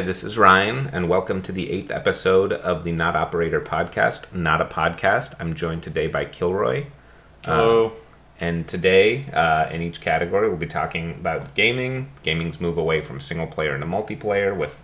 Hi, this is Ryan, and welcome to the eighth episode of the Not Operator podcast, Not a Podcast. I'm joined today by Kilroy. Hello. And today, uh, in each category, we'll be talking about gaming, gaming's move away from single player into multiplayer with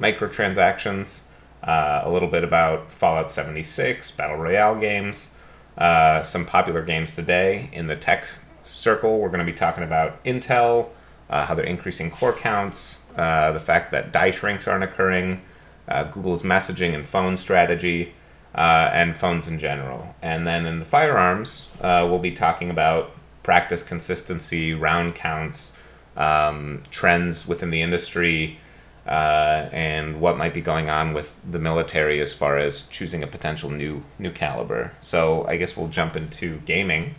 microtransactions, uh, a little bit about Fallout 76, Battle Royale games, uh, some popular games today. In the tech circle, we're going to be talking about Intel, uh, how they're increasing core counts, uh, the fact that die shrinks aren't occurring, uh, Google's messaging and phone strategy, uh, and phones in general. And then in the firearms, uh, we'll be talking about practice consistency, round counts, um, trends within the industry, uh, and what might be going on with the military as far as choosing a potential new new caliber. So I guess we'll jump into gaming.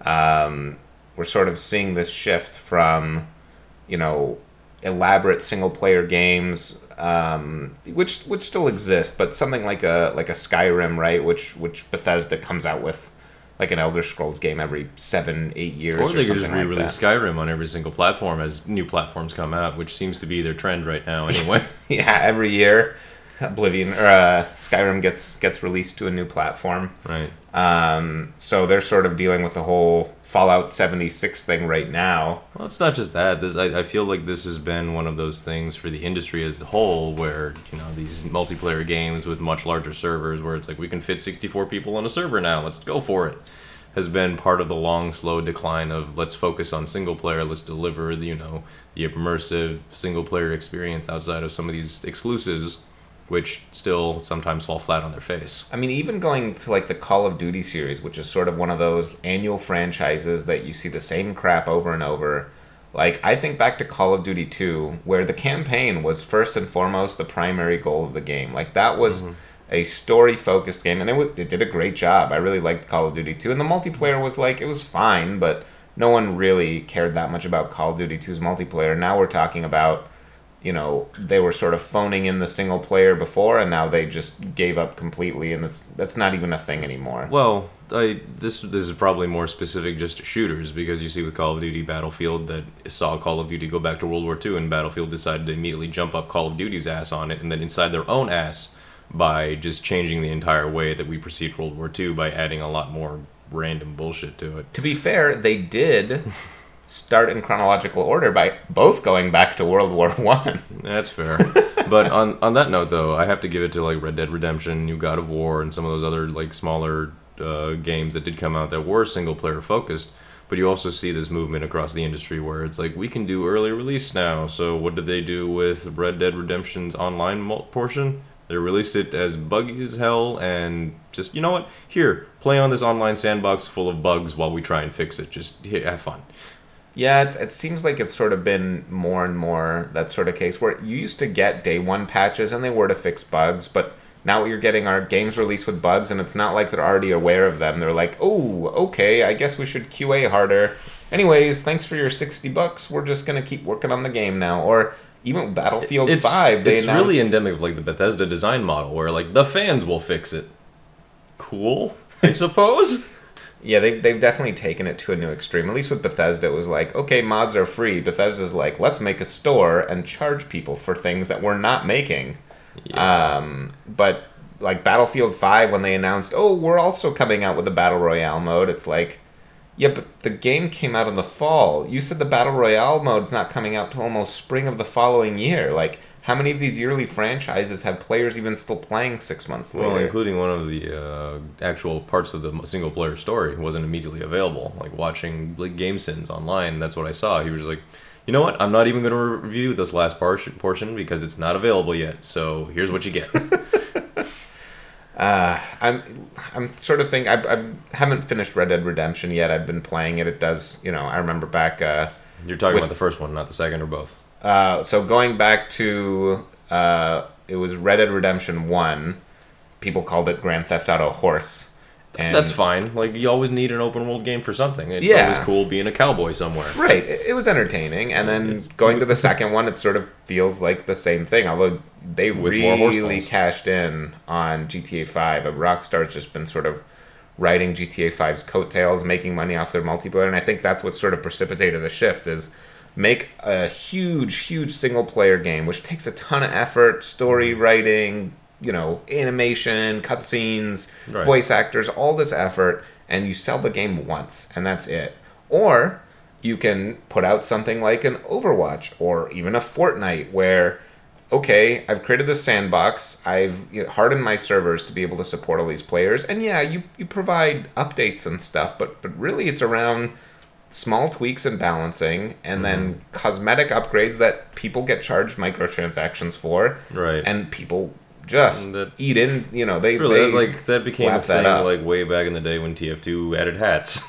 Um, we're sort of seeing this shift from, you know, elaborate single player games, um, which which still exist, but something like a like a Skyrim, right? Which which Bethesda comes out with, like an Elder Scrolls game every seven eight years. Or Or, they could just re-release that. Skyrim on every single platform as new platforms come out, which seems to be their trend right now anyway. Yeah, every year, Oblivion or uh, Skyrim gets gets released to a new platform. right. Um, so they're sort of dealing with the whole Fallout 76 thing right now. Well, it's not just that. This I, I feel like this has been one of those things for the industry as a whole, where you know these multiplayer games with much larger servers, where it's like we can fit 64 people on a server now. Let's go for it. Has been part of the long, slow decline of let's focus on single player. Let's deliver you know the immersive single player experience outside of some of these exclusives, which still sometimes fall flat on their face. I mean, even going to like the Call of Duty series, which is sort of one of those annual franchises that you see the same crap over and over. Like, I think back to Call of Duty 2, where the campaign was first and foremost the primary goal of the game. Like, that was mm-hmm. a story focused game, and it, w- it did a great job. I really liked Call of Duty 2. And the multiplayer was like, it was fine, but no one really cared that much about Call of Duty 2's multiplayer. Now we're talking about you know they were sort of phoning in the single player before and now they just gave up completely and that's that's not even a thing anymore Well, I this this is probably more specific just to shooters because you see with Call of Duty Battlefield that saw Call of Duty go back to World War II and Battlefield decided to immediately jump up Call of Duty's ass on it and then inside their own ass by just changing the entire way that we perceived World War II by adding a lot more random bullshit to it. to be fair they did start in chronological order by both going back to world war one That's fair. but on on that note though, I have to give it to like Red Dead Redemption, New God of War, and some of those other like smaller uh, games that did come out that were single player focused. But you also see this movement across the industry where it's like we can do early release now. So what did they do with Red Dead Redemption's online portion? They released it as buggy as hell and just you know what? Here, play on this online sandbox full of bugs while we try and fix it. Just have fun. Yeah it's, it seems like it's sort of been more and more that sort of case where you used to get day one patches and they were to fix bugs but now what you're getting are games released with bugs and it's not like they're already aware of them they're like oh okay i guess we should qa harder anyways thanks for your 60 bucks we're just gonna keep working on the game now or even battlefield it's 5 they it's announced really endemic of like the Bethesda design model where like the fans will fix it. Cool, I suppose. Yeah, they, they've definitely taken it to a new extreme. At least with Bethesda, it was like, okay, mods are free. Bethesda's like, let's make a store and charge people for things that we're not making. Um, but like Battlefield 5, when they announced, oh, we're also coming out with a Battle Royale mode, it's like, yeah, but the game came out in the fall. You said the Battle Royale mode's not coming out till almost spring of the following year. Like, how many of these yearly franchises have players even still playing six months later? Well, including one of the uh, actual parts of the single player story wasn't immediately available. Like watching like GameSins online, that's what I saw. He was like, you know what? I'm not even going to review this last portion portion because it's not available yet. So here's what you get. Uh, I'm I'm sort of thinking I I haven't finished Red Dead Redemption yet. I've been playing it. It does you know I remember back. Uh, You're talking With- about the first one, not the second or both. Uh, so going back to uh, it was Red Dead Redemption One. People called it Grand Theft Auto Horse. And That's fine. Like you always need an open world game for something. It's Yeah. always cool being a cowboy somewhere. Right, it, it was entertaining, and then It's- going to the second one, it sort of feels like the same thing. Although they really cashed in on GTA Five, but Rockstar's just been sort of riding GTA 5's coattails, making money off their multiplayer, and I think that's what sort of precipitated the shift. Is make a huge, huge single player game, which takes a ton of effort, story mm-hmm. writing, you know, animation, cutscenes, Right. voice actors, all this effort, and you sell the game once, and that's it. Or you can put out something like an Overwatch or even a Fortnite where okay, I've created this sandbox. I've hardened my servers to be able to support all these players, and yeah, you you provide updates and stuff, but but really it's around small tweaks and balancing, and then cosmetic upgrades that people get charged microtransactions for, Right. And people just And eat in. You know, they Really, they like that became a thing like way back in the day when TF2 added hats.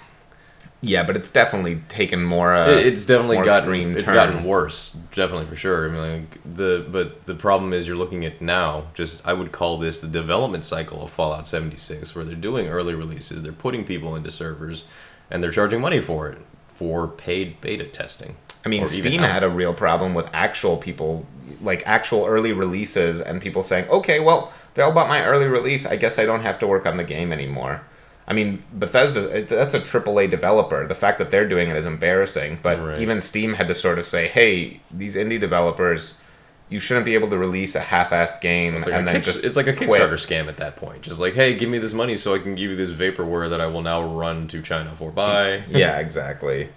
yeah, but it's definitely taken more. Uh, It- it's definitely more gotten it's turn. gotten worse, definitely for sure. I mean, like the but the problem is you're looking at now. Just I would call this the development cycle of Fallout 76, where they're doing early releases, they're putting people into servers, and they're charging money for it for paid beta testing. I mean, Steam had a real problem with actual people, like actual early releases, and people saying, okay, well, they all bought my early release. I guess I don't have to work on the game anymore. I mean, Bethesda, that's a AAA developer. The fact that they're doing it is embarrassing. But Right. even Steam had to sort of say, hey, these indie developers, you shouldn't be able to release a half assed game It's like, and a, then kick, just it's like a quit. Kickstarter scam at that point. Just like, hey, give me this money so I can give you this vaporware that I will now run to China for. Bye. yeah, exactly.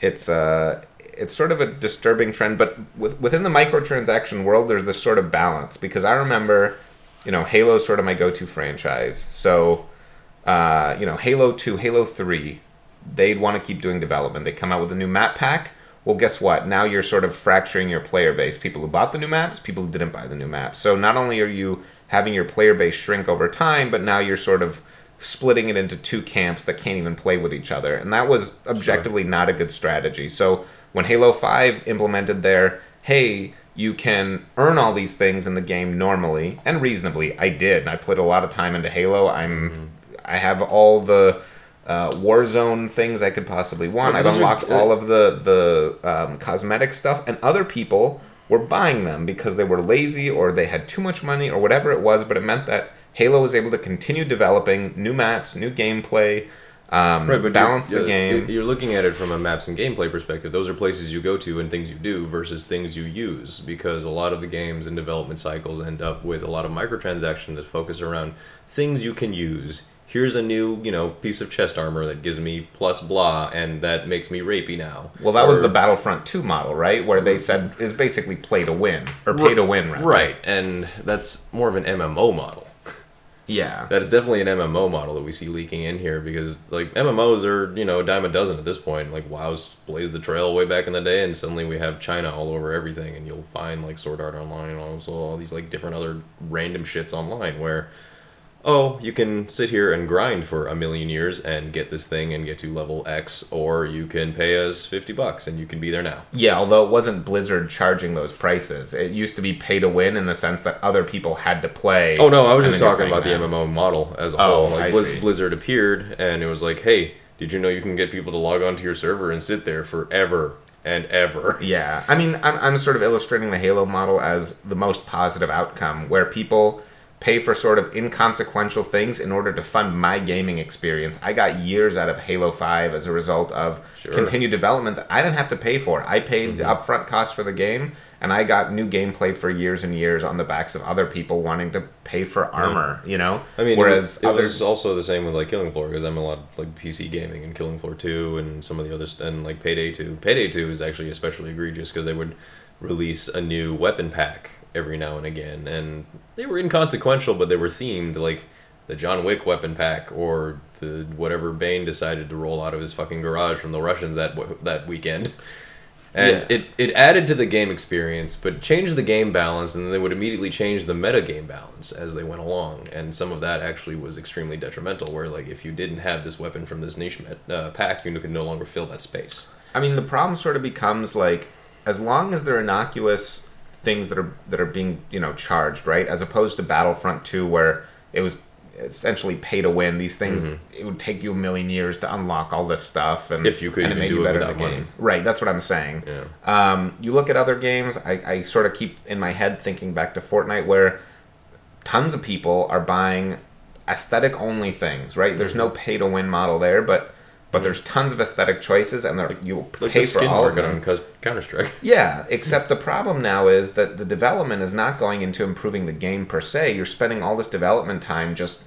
It's uh it's sort of a disturbing trend, but with, within the microtransaction world, there's this sort of balance because I remember, you know, Halo's sort of my go-to franchise. So, uh, you know, Halo Two, Halo Three, they'd want to keep doing development. They come out with a new map pack. Well, guess what? Now you're sort of fracturing your player base. People who bought the new maps, people who didn't buy the new maps. So not only are you having your player base shrink over time, but now you're sort of splitting it into two camps that can't even play with each other. And that was objectively not a good strategy. So when Halo 5 implemented their, hey, you can earn all these things in the game normally and reasonably, I did. I put a lot of time into Halo. I'm mm-hmm. I have all the uh, Warzone things I could possibly want. Well, I've those are- unlocked uh, all of the the um, cosmetic stuff, and other people were buying them because they were lazy or they had too much money or whatever it was. But it meant that Halo was able to continue developing new maps, new gameplay, um, Right, but balance the game. You're looking at it from a maps and gameplay perspective. Those are places you go to and things you do versus things you use. Because a lot of the games and development cycles end up with a lot of microtransactions that focus around things you can use. Here's a new, you know, piece of chest armor that gives me plus blah, and that makes me rapey now. Well, that was the Battlefront 2 model, right? Where they said is basically play to win or pay to win, rather. right, and that's more of an MMO model. Yeah. That is definitely an MMO model that we see leaking in here because like MMOs are you know a dime a dozen at this point. Like WoW's blazed the trail way back in the day, and suddenly we have China all over everything, and you'll find like Sword Art Online and also all these like different other random shits online where. Oh, you can sit here and grind for a million years and get this thing and get to level X, or you can pay us fifty bucks and you can be there now. Yeah, although it wasn't Blizzard charging those prices. It used to be pay to win in the sense that other people had to play. Oh no, I was just talking about the. MMO model as a Oh, whole. Like I Blizz- see. Blizzard appeared, and it was like, hey, did you know you can get people to log onto your server and sit there forever and ever? Yeah, I mean, I'm, I'm sort of illustrating the Halo model as the most positive outcome, where people pay for sort of inconsequential things in order to fund my gaming experience. I got years out of Halo 5 as a result of Sure. continued development that I didn't have to pay for. I paid the Mm-hmm. upfront cost for the game, and I got new gameplay for years and years on the backs of other people wanting to pay for armor, you know? I mean, whereas it, was- it other was also the same with like Killing Floor because I'm a lot like PC gaming and Killing Floor Two and some of the others and like Payday Two. Payday Two is actually especially egregious because they would release a new weapon pack every now and again, and they were inconsequential, but they were themed like the John Wick weapon pack or the whatever Bain decided to roll out of his fucking garage from the Russians that w- that weekend. And Yeah. it, it added to the game experience, but changed the game balance, and then they would immediately change the meta game balance as they went along. And some of that actually was extremely detrimental, where like if you didn't have this weapon from this niche met, uh, pack, you could no longer fill that space. I mean, the problem sort of becomes like, as long as they're innocuous things that are that are being you know charged, right? As opposed to Battlefront Two, where it was essentially pay to win. These things it would take you a million years to unlock all this stuff, and Mm-hmm. If you could and even made do you better in the money. game. Right, that's what I'm saying. Yeah. Um, you look at other games. I, I sort of keep in my head thinking back to Fortnite, where tons of people are buying aesthetic only things. Right, there's no pay to win model there, but but there's tons of aesthetic choices, and they're, you'll Like pay for all of them. Because Counter Strike. Yeah, except the problem now is that the development is not going into improving the game per se. You're spending all this development time just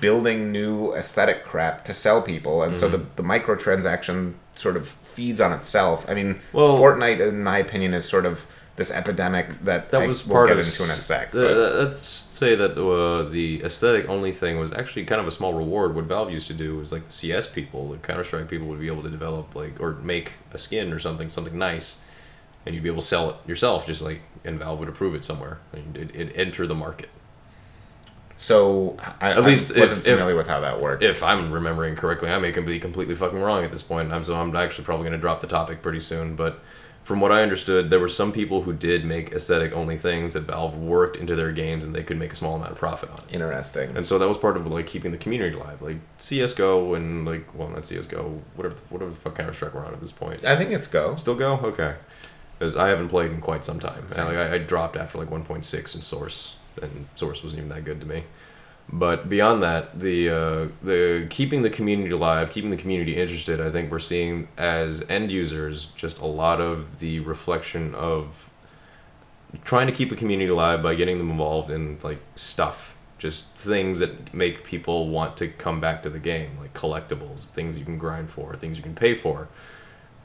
building new aesthetic crap to sell people, and so the, Mm-hmm. the microtransaction sort of feeds on itself. I mean, Well- Fortnite, in my opinion, is sort of this epidemic that, That I was part get of into in a sec. the- let's say that uh, the aesthetic only thing was actually kind of a small reward. What Valve used to do was like the CS people, the Counter Strike people would be able to develop like or make a skin or something, something nice, and you'd be able to sell it yourself, just like and Valve would approve it somewhere. And it it enter the market. so I, At least I wasn't if- if- familiar with how that worked. If I'm remembering correctly, I may be completely fucking wrong at this point. I'm so I'm actually probably going to drop the topic pretty soon. But from what I understood, there were some people who did make aesthetic only things that Valve worked into their games, and they could make a small amount of profit on it. Interesting. And so that was part of like keeping the community alive, like CS:GO and like well, not CS:GO, whatever whatever the fuck Counter Strike we're on at this point. I think it's Go. Still go okay, because I haven't played in quite some time. And, like I, I dropped after like 1.6 in Source, and Source wasn't even that good to me. But beyond that, the uh, the keeping the community alive, keeping the community interested, I think we're seeing as end users just a lot of the reflection of trying to keep a community alive by getting them involved in like stuff, just things that make people want to come back to the game, like collectibles, things you can grind for, things you can pay for.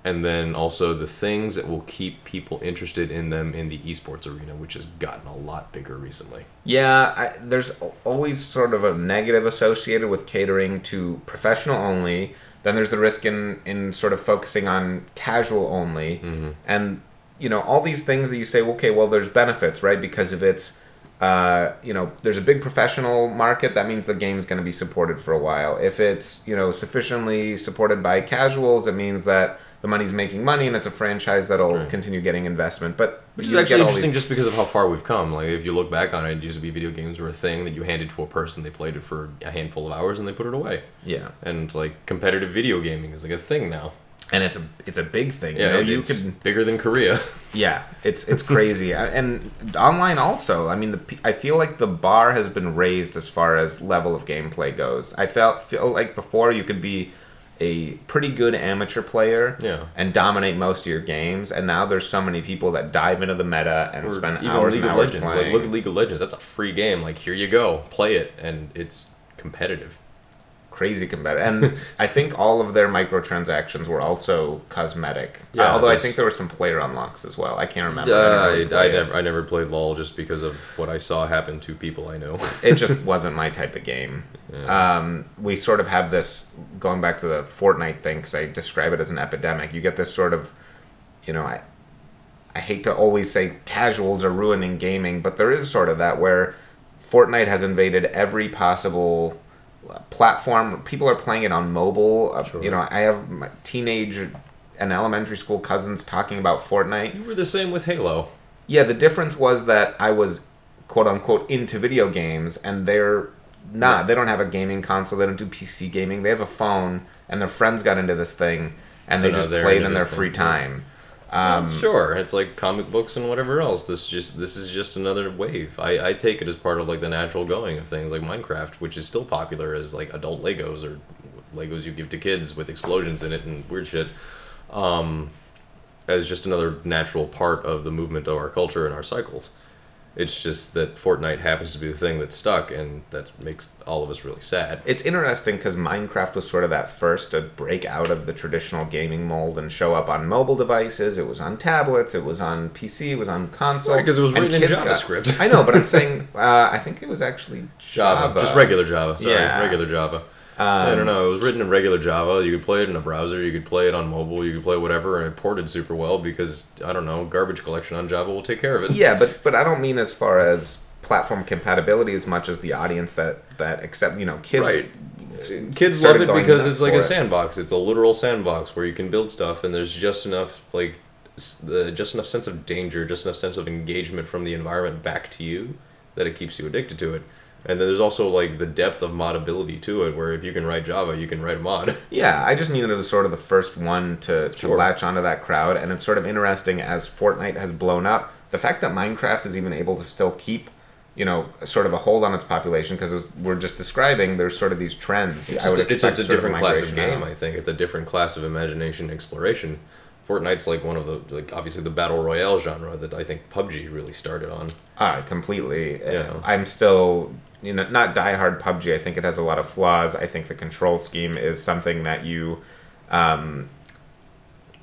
And then also the things that will keep people interested in them in the esports arena, which has gotten a lot bigger recently. Yeah, I, there's always sort of a negative associated with catering to professional only. Then there's the risk in in sort of focusing on casual only, and you know all these things that you say, okay, well, there's benefits, right? Because if it's uh, you know, there's a big professional market. That means the game's going to be supported for a while. If it's you know sufficiently supported by casuals, it means that the money's making money and it's a franchise that'll Right. continue getting investment. But Which is actually interesting these- just because of how far we've come. Like, if you look back on it, it used to be video games were a thing that you handed to a person, they played it for a handful of hours, and they put it away. yeah. And, like, competitive video gaming is, like, a thing now. and it's a it's a big thing. Yeah, you know, you it's could bigger than Korea. yeah, it's it's crazy, and online also. I mean, the I feel like the bar has been raised as far as level of gameplay goes. I felt feel like before you could be a pretty good amateur player Yeah. and dominate most of your games, and now there's so many people that dive into the meta and Or spend hours League and of hours Legends. playing. Like, look at League of Legends. That's a free game. Like, here you go. Play it. And it's competitive. Crazy competitive. And I think all of their microtransactions were also cosmetic. Yeah, Uh, although I think there were some player unlocks as well. I can't remember. I, Uh, I, really I, it. never, I never played LOL just because of what I saw happen to people I know. it just wasn't my type of game. Um, we sort of have this going back to the Fortnite thing because I describe it as an epidemic. You get this sort of, you know, I, I hate to always say casuals are ruining gaming, but there is sort of that where Fortnite has invaded every possible platform. People are playing it on mobile. Uh, Sure. You know, I have my teenage and elementary school cousins talking about Fortnite. you were the same with Halo. Yeah, the difference was that I was quote unquote into video games and they're not. They don't have a gaming console, they don't do PC gaming. They have a phone and their friends got into this thing and So they just played in their free thing, time. Um, sure, it's like comic books and whatever else. This just this is just another wave. I, I take it as part of like the natural going of things like Minecraft, which is still popular as like adult Legos or Legos you give to kids with explosions in it and weird shit. Um, as just another natural part of the movement of our culture and our cycles. It's just that Fortnite happens to be the thing that stuck, and that makes all of us really sad. It's interesting because Minecraft was sort of that first to break out of the traditional gaming mold and show up on mobile devices. It was on tablets, it was on PC, it was on console. Right, 'cause it was written in kids got- JavaScript. I know, but I'm saying uh, I think it was actually Java, Java, just regular Java. Sorry, Yeah. regular Java. Um, I don't know. It was written in regular Java. You could play it in a browser. You could play it on mobile. You could play whatever, and it ported super well because I don't know. Garbage collection on Java will take care of it. Yeah, but but I don't mean as far as platform compatibility as much as the audience that that accept you know kids. Right. Kids love it because it's like a it. sandbox. It's a literal sandbox where you can build stuff, and there's just enough like the just enough sense of danger, just enough sense of engagement from the environment back to you that it keeps you addicted to it. And then there's also like the depth of modability to it, where if you can write Java, you can write a mod. Yeah, I just mean that it was sort of the first one to, to Sure. latch onto that crowd, and it's sort of interesting as Fortnite has blown up. The fact that Minecraft is even able to still keep you know, sort of a hold on its population because we're just describing there's sort of these trends. It's, I would just a, it's a sort of different class of game. out. I think it's a different class of imagination exploration. Fortnite's like one of the like obviously the battle royale genre that I think PUBG really started on. Ah, completely. Yeah. I'm still, you know, not diehard PUBG. I think it has a lot of flaws. I think the control scheme is something that you, um,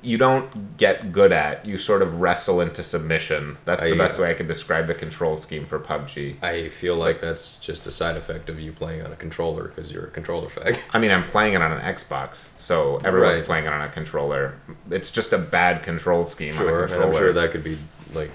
you don't get good at. You sort of wrestle into submission. That's the I- best way I can describe the control scheme for PUBG. I feel like that's just a side effect of you playing on a controller because you're a controller fag. I mean, I'm playing it on an Xbox, so everyone's Right. playing it on a controller. It's just a bad control scheme on a Sure, controller. I'm sure that could be like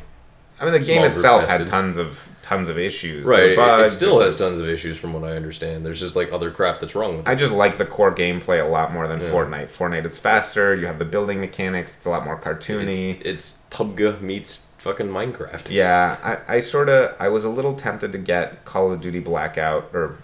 I mean, the game itself had tons of tons of issues. Right. It, it still has tons of issues from what I understand. There's just like other crap that's wrong with it. I just like the core gameplay a lot more than Yeah. Fortnite. Fortnite is faster. You have the building mechanics. It's a lot more cartoony. It's, it's PUBG meets fucking Minecraft. yeah, I, I sort of I was a little tempted to get Call of Duty Blackout or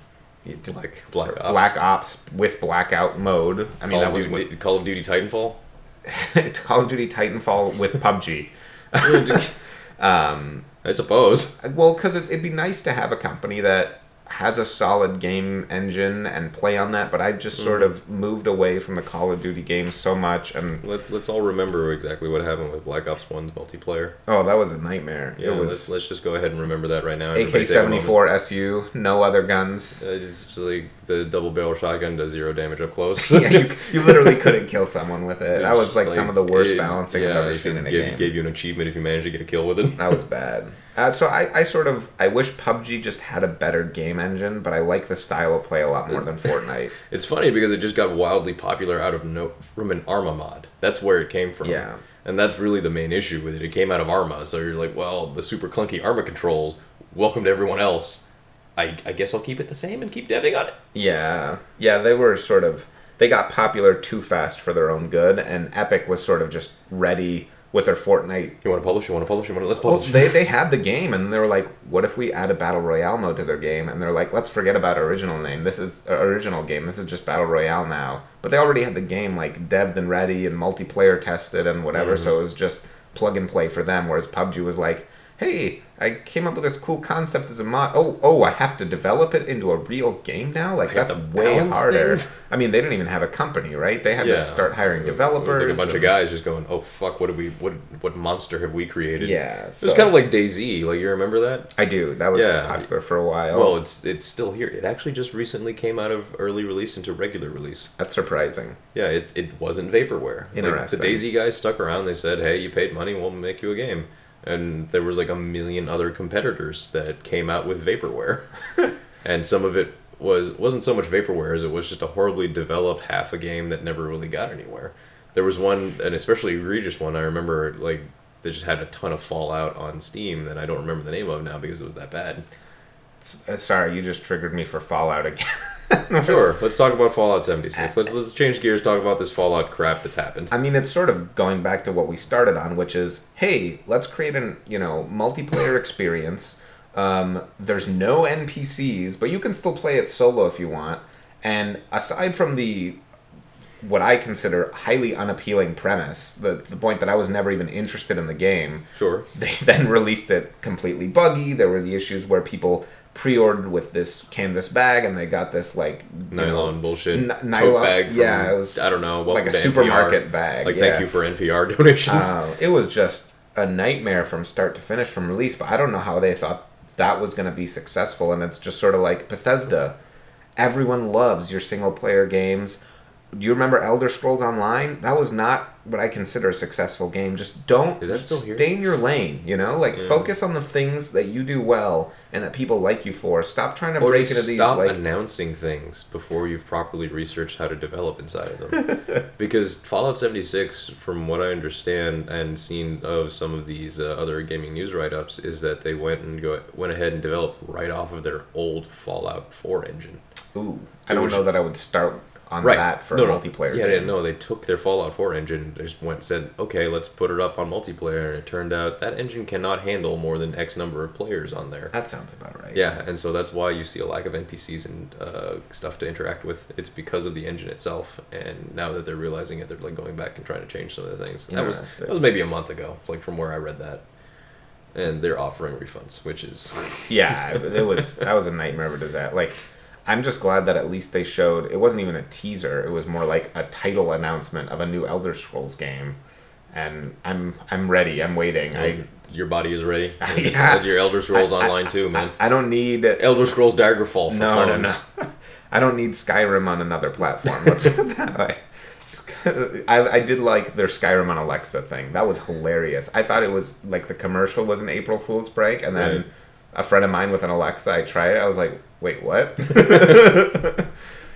Like Black Ops. Black Ops with Blackout mode. I mean, Call, that was Duty, Call of Duty Titanfall. Call of Duty Titanfall with PUBG. um, I suppose. well, because it, it'd be nice to have a company that has a solid game engine and play on that, but I just Mm-hmm. sort of moved away from the Call of Duty games so much and Let, let's all remember exactly what happened with Black Ops 1's multiplayer. Oh, that was a nightmare. Yeah, it let's, let's just go ahead and remember that right now. AK Everybody take a seventy four SU, no other guns. Uh, It's like the double barrel shotgun does zero damage up close. yeah, you, you literally couldn't kill someone with it. That was It's like, some of the worst it- balancing yeah, I've ever seen in a gave, game. Gave you an achievement if you managed to get a kill with it. That was bad. Uh, so I, I sort of I wish PUBG just had a better game engine, but I like the style of play a lot more than Fortnite. It's funny because it just got wildly popular out of no from an Arma mod. That's where it came from. Yeah. And that's really the main issue with it. It came out of Arma, so you're like, well, the super clunky Arma controls. Welcome to everyone else. I, I guess I'll keep it the same and keep deving on it. Yeah, yeah, they were sort of they got popular too fast for their own good, and Epic was sort of just ready with their Fortnite You want to publish? You want to publish? You want to let's Well, publish? they, they had the game and they were like, what if we add a battle royale mode to their game? And they're like, let's forget about original name. This is uh, original game. This is just battle royale now. But they already had the game like devved and ready and multiplayer tested and whatever. So it was just plug and play for them. Whereas PUBG was like, hey, I came up with this cool concept as a mod. Oh, oh, I have to develop it into a real game now. Like I that's way harder. things? I mean, they didn't even have a company, right? They had to start hiring developers. It like a bunch of guys just going, "Oh fuck, what did we? What what monster have we created?" Yeah, It so was kind of like DayZ. Like you remember that? I do. That was Yeah. popular for a while. Well, it's it's still here. It actually just recently came out of early release into regular release. that's surprising. Yeah, it, it wasn't vaporware. Like, Interesting. the DayZ guys stuck around. They said, "Hey, you paid money, we'll make you a game." And there was like a million other competitors that came out with vaporware, and some of it was wasn't so much vaporware as it was just a horribly developed half a game that never really got anywhere. There was one, an especially egregious one. I remember like they just had a ton of Fallout on Steam that I don't remember the name of now because it was that bad. Sorry, you just triggered me for Fallout again. Sure, let's talk about Fallout 76. Let's let's change gears. Talk about this Fallout crap that's happened. I mean, it's sort of going back to what we started on, which is, hey, let's create an you know multiplayer experience. Um, there's no NPCs, but you can still play it solo if you want. And aside from the what I consider highly unappealing premise, the the point that I was never even interested in the game, Sure. they then released it completely buggy. There were the issues where people pre-ordered with this canvas bag and they got this like you know, nylon bullshit n- tote nylon- bag. From, yeah, it was I don't know, like a supermarket NPR. bag. Like yeah. thank you for NPR donations. Uh, it was just a nightmare from start to finish from release. But I don't know how they thought that was going to be successful. And it's just sort of like Bethesda. Everyone loves your single player games. Do you remember Elder Scrolls Online? That was not what I consider a successful game. Just don't Is that still here? stay in your lane. You know, like focus on the things that you do well and that people like you for. Stop trying to or break into these stop like announcing things before you've properly researched how to develop inside of them. because Fallout 76, from what I understand and seen of some of these uh, other gaming news write-ups, is that they went and go went ahead and developed right off of their old Fallout 4 engine. ooh. I don't know that I would start on right. that for no, no. multiplayer. Yeah, game. no, they took their Fallout 4 engine, just went and said, okay, let's put it up on multiplayer, and it turned out that engine cannot handle more than X number of players on there. That sounds about right. Yeah, and so that's why you see a lack of NPCs and uh, stuff to interact with. It's because of the engine itself, and now that they're realizing it, they're like going back and trying to change some of the things. That was that was maybe a month ago, like from where I read that. and they're offering refunds, which is Yeah, it was that was a nightmare of a disaster. Like, I'm just glad that at least they showed. It wasn't even a teaser. It was more like a title announcement of a new Elder Scrolls game, and I'm I'm ready. I'm waiting. I mm-hmm. your body is ready. Yeah. Your Elder Scrolls I- I- Online too, man. I don't need Elder Scrolls Daggerfall for no no phones. no. I don't need Skyrim on another platform. Let's put it that way. I, I did like their Skyrim on Alexa thing. That was hilarious. I thought it was like the commercial was an April Fool's prank, and then Right. A friend of mine with an Alexa, I tried it. I was like, wait, what?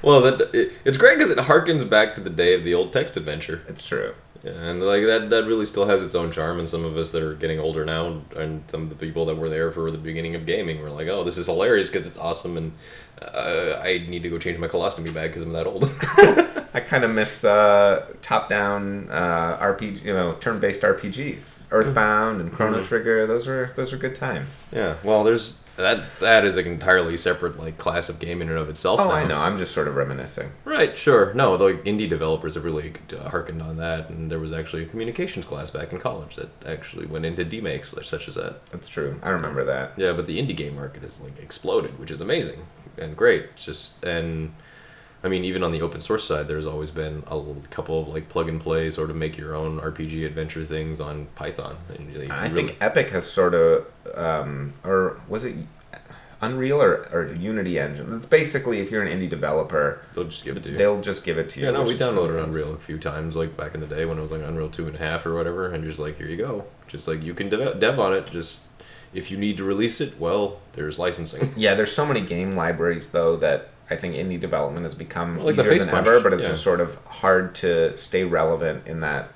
Well, that it, it's great because it harkens back to the day of the old text adventure, it's true. yeah, and like that that really still has its own charm. And some of us that are getting older now, and some of the people that were there for the beginning of gaming, were like, "Oh, this is hilarious because it's awesome," and uh, I need to go change my colostomy bag because I'm that old. I kind of miss uh, top-down uh, RPG, you know, turn-based RPGs. Earthbound and Chrono Trigger. Those were those were good times. yeah, well, there's that that is an entirely separate like class of game in and of itself. Oh, now. I know. I'm just sort of reminiscing. Right, sure. No, the indie developers have really uh, harkened on that, and there was actually a communications class back in college that actually went into demakes such- such as that. That's true. I remember that. Yeah, but the indie game market has like exploded, which is amazing and great. It's just and I mean, even on the open source side, there's always been a couple of like plug and play, sort of make your own RPG adventure things on Python. And you I really- think Epic has sort of, um, or was it Unreal or, or Unity Engine? It's basically if you're an indie developer, they'll just give it to you. they'll just give it to you. Yeah, no, we downloaded really. Unreal a few times, like back in the day when it was like Unreal two and a half or whatever, and just like here you go, just like you can dev, dev on it. Just if you need to release it, well, there's licensing. Yeah, there's so many game libraries though that I think indie development has become like easier than Punch, ever, but it's yeah. just sort of hard to stay relevant in that,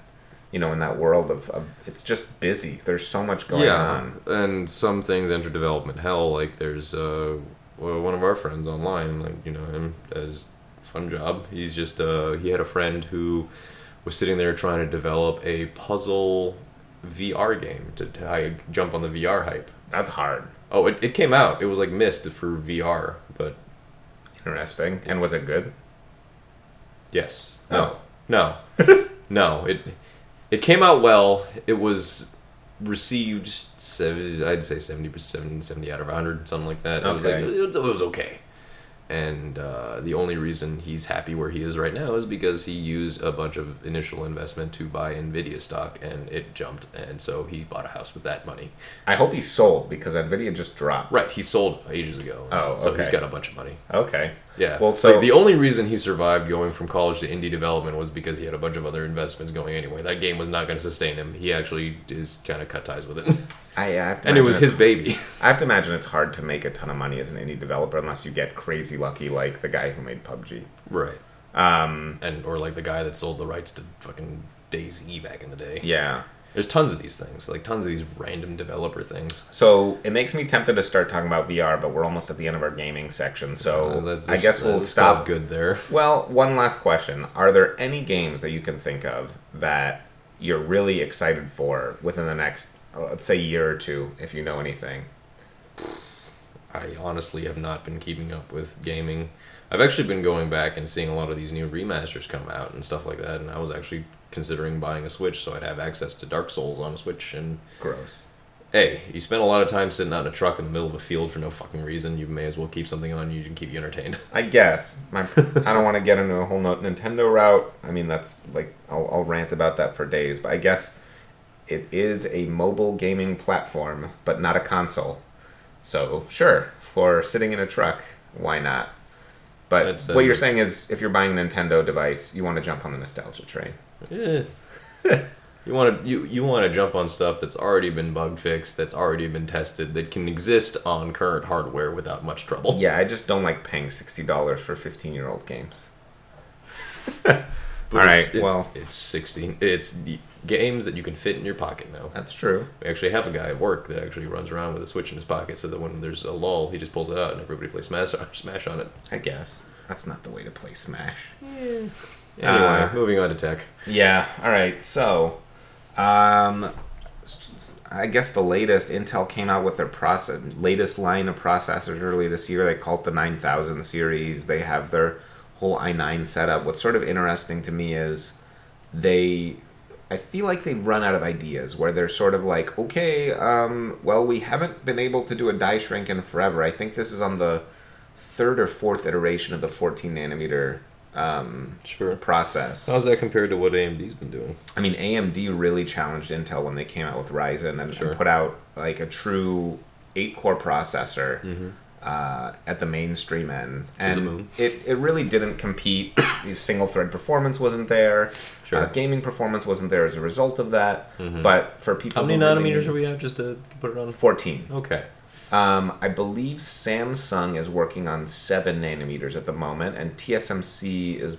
you know, in that world of, of it's just busy. There's so much going on. and some things enter development hell. Like there's uh, one of our friends online, like you know him as fun job. He's just uh, he had a friend who was sitting there trying to develop a puzzle VR game to, to I jump on the VR hype. That's hard. Oh, it, it came out. It was like Myst for VR, but Interesting. And was it good? yes. Oh. No. no. It it came out well. It was received 70, I'd say 70 70, 70 out of 100 something like that. Was like Okay. it was, it was okay. And uh, the only reason he's happy where he is right now is because he used a bunch of initial investment to buy Nvidia stock and it jumped and so he bought a house with that money. I hope he sold because Nvidia just dropped. Right, he sold ages ago. Oh, so he's got a bunch of money. Okay. Yeah. Well, so- so the only reason he survived going from college to indie development was because he had a bunch of other investments going anyway. That game was not going to sustain him. He actually is kind of cut ties with it, I, I have to and it was his baby. I have to imagine it's hard to make a ton of money as an indie developer unless you get crazy lucky like the guy who made PUBG. right. Um, And or like the guy that sold the rights to fucking DayZ back in the day. yeah. There's tons of these things, like tons of these random developer things. So it makes me tempted to start talking about VR, but we're almost at the end of our gaming section. So Uh, that's- I guess we'll stop. good there. Well, one last question: Are there any games that you can think of that you're really excited for within the next, uh, let's say, year or two, if you know anything? I honestly have not been keeping up with gaming. I've actually been going back and seeing a lot of these new remasters come out and stuff like that, and I was actually considering buying a Switch so I'd have access to Dark Souls on a Switch. And Gross. hey, you spend a lot of time sitting out in a truck in the middle of a field for no fucking reason. You may as well keep something on you and keep you entertained. I guess. My, I don't want to get into a whole Nintendo route. I mean, that's like I'll, I'll rant about that for days. But I guess it is a mobile gaming platform, but not a console. So sure, for sitting in a truck, why not? But what you're um, saying is, if you're buying a Nintendo device, you want to jump on the nostalgia train. Eh. you want to you, you want to jump on stuff that's already been bug fixed, that's already been tested, that can exist on current hardware without much trouble. Yeah, I just don't like paying sixty dollars for fifteen year old games. All it's- right, it's, well- it's sixteen. It's games that you can fit in your pocket now. That's true. We actually have a guy at work that actually runs around with a Switch in his pocket, so that when there's a lull, he just pulls it out and everybody plays Smash Smash on it. I guess that's not the way to play Smash. Anyway, Uh, moving on to tech. Yeah. All right. So, um, I guess the latest Intel came out with their process latest line of processors early this year. They call it the 9000 series. They have their whole i9 setup. What's sort of interesting to me is they I feel like they've run out of ideas where they're sort of like, okay, um, well, we haven't been able to do a die shrink in forever. I think this is on the third or fourth iteration of the 14 nanometer um, Sure. process. How's that compared to what AMD's been doing? I mean, AMD really challenged Intel when they came out with Ryzen and, and Sure. put out like a true eight core processor uh, at the mainstream end. the and moon. It, it really didn't compete. The single thread performance wasn't there. Sure. Uh, gaming performance wasn't there as a result of that. But for people How many really nanometers are we at just to put it on? 14. Okay. Um, I believe Samsung is working on 7 nanometers at the moment, and TSMC is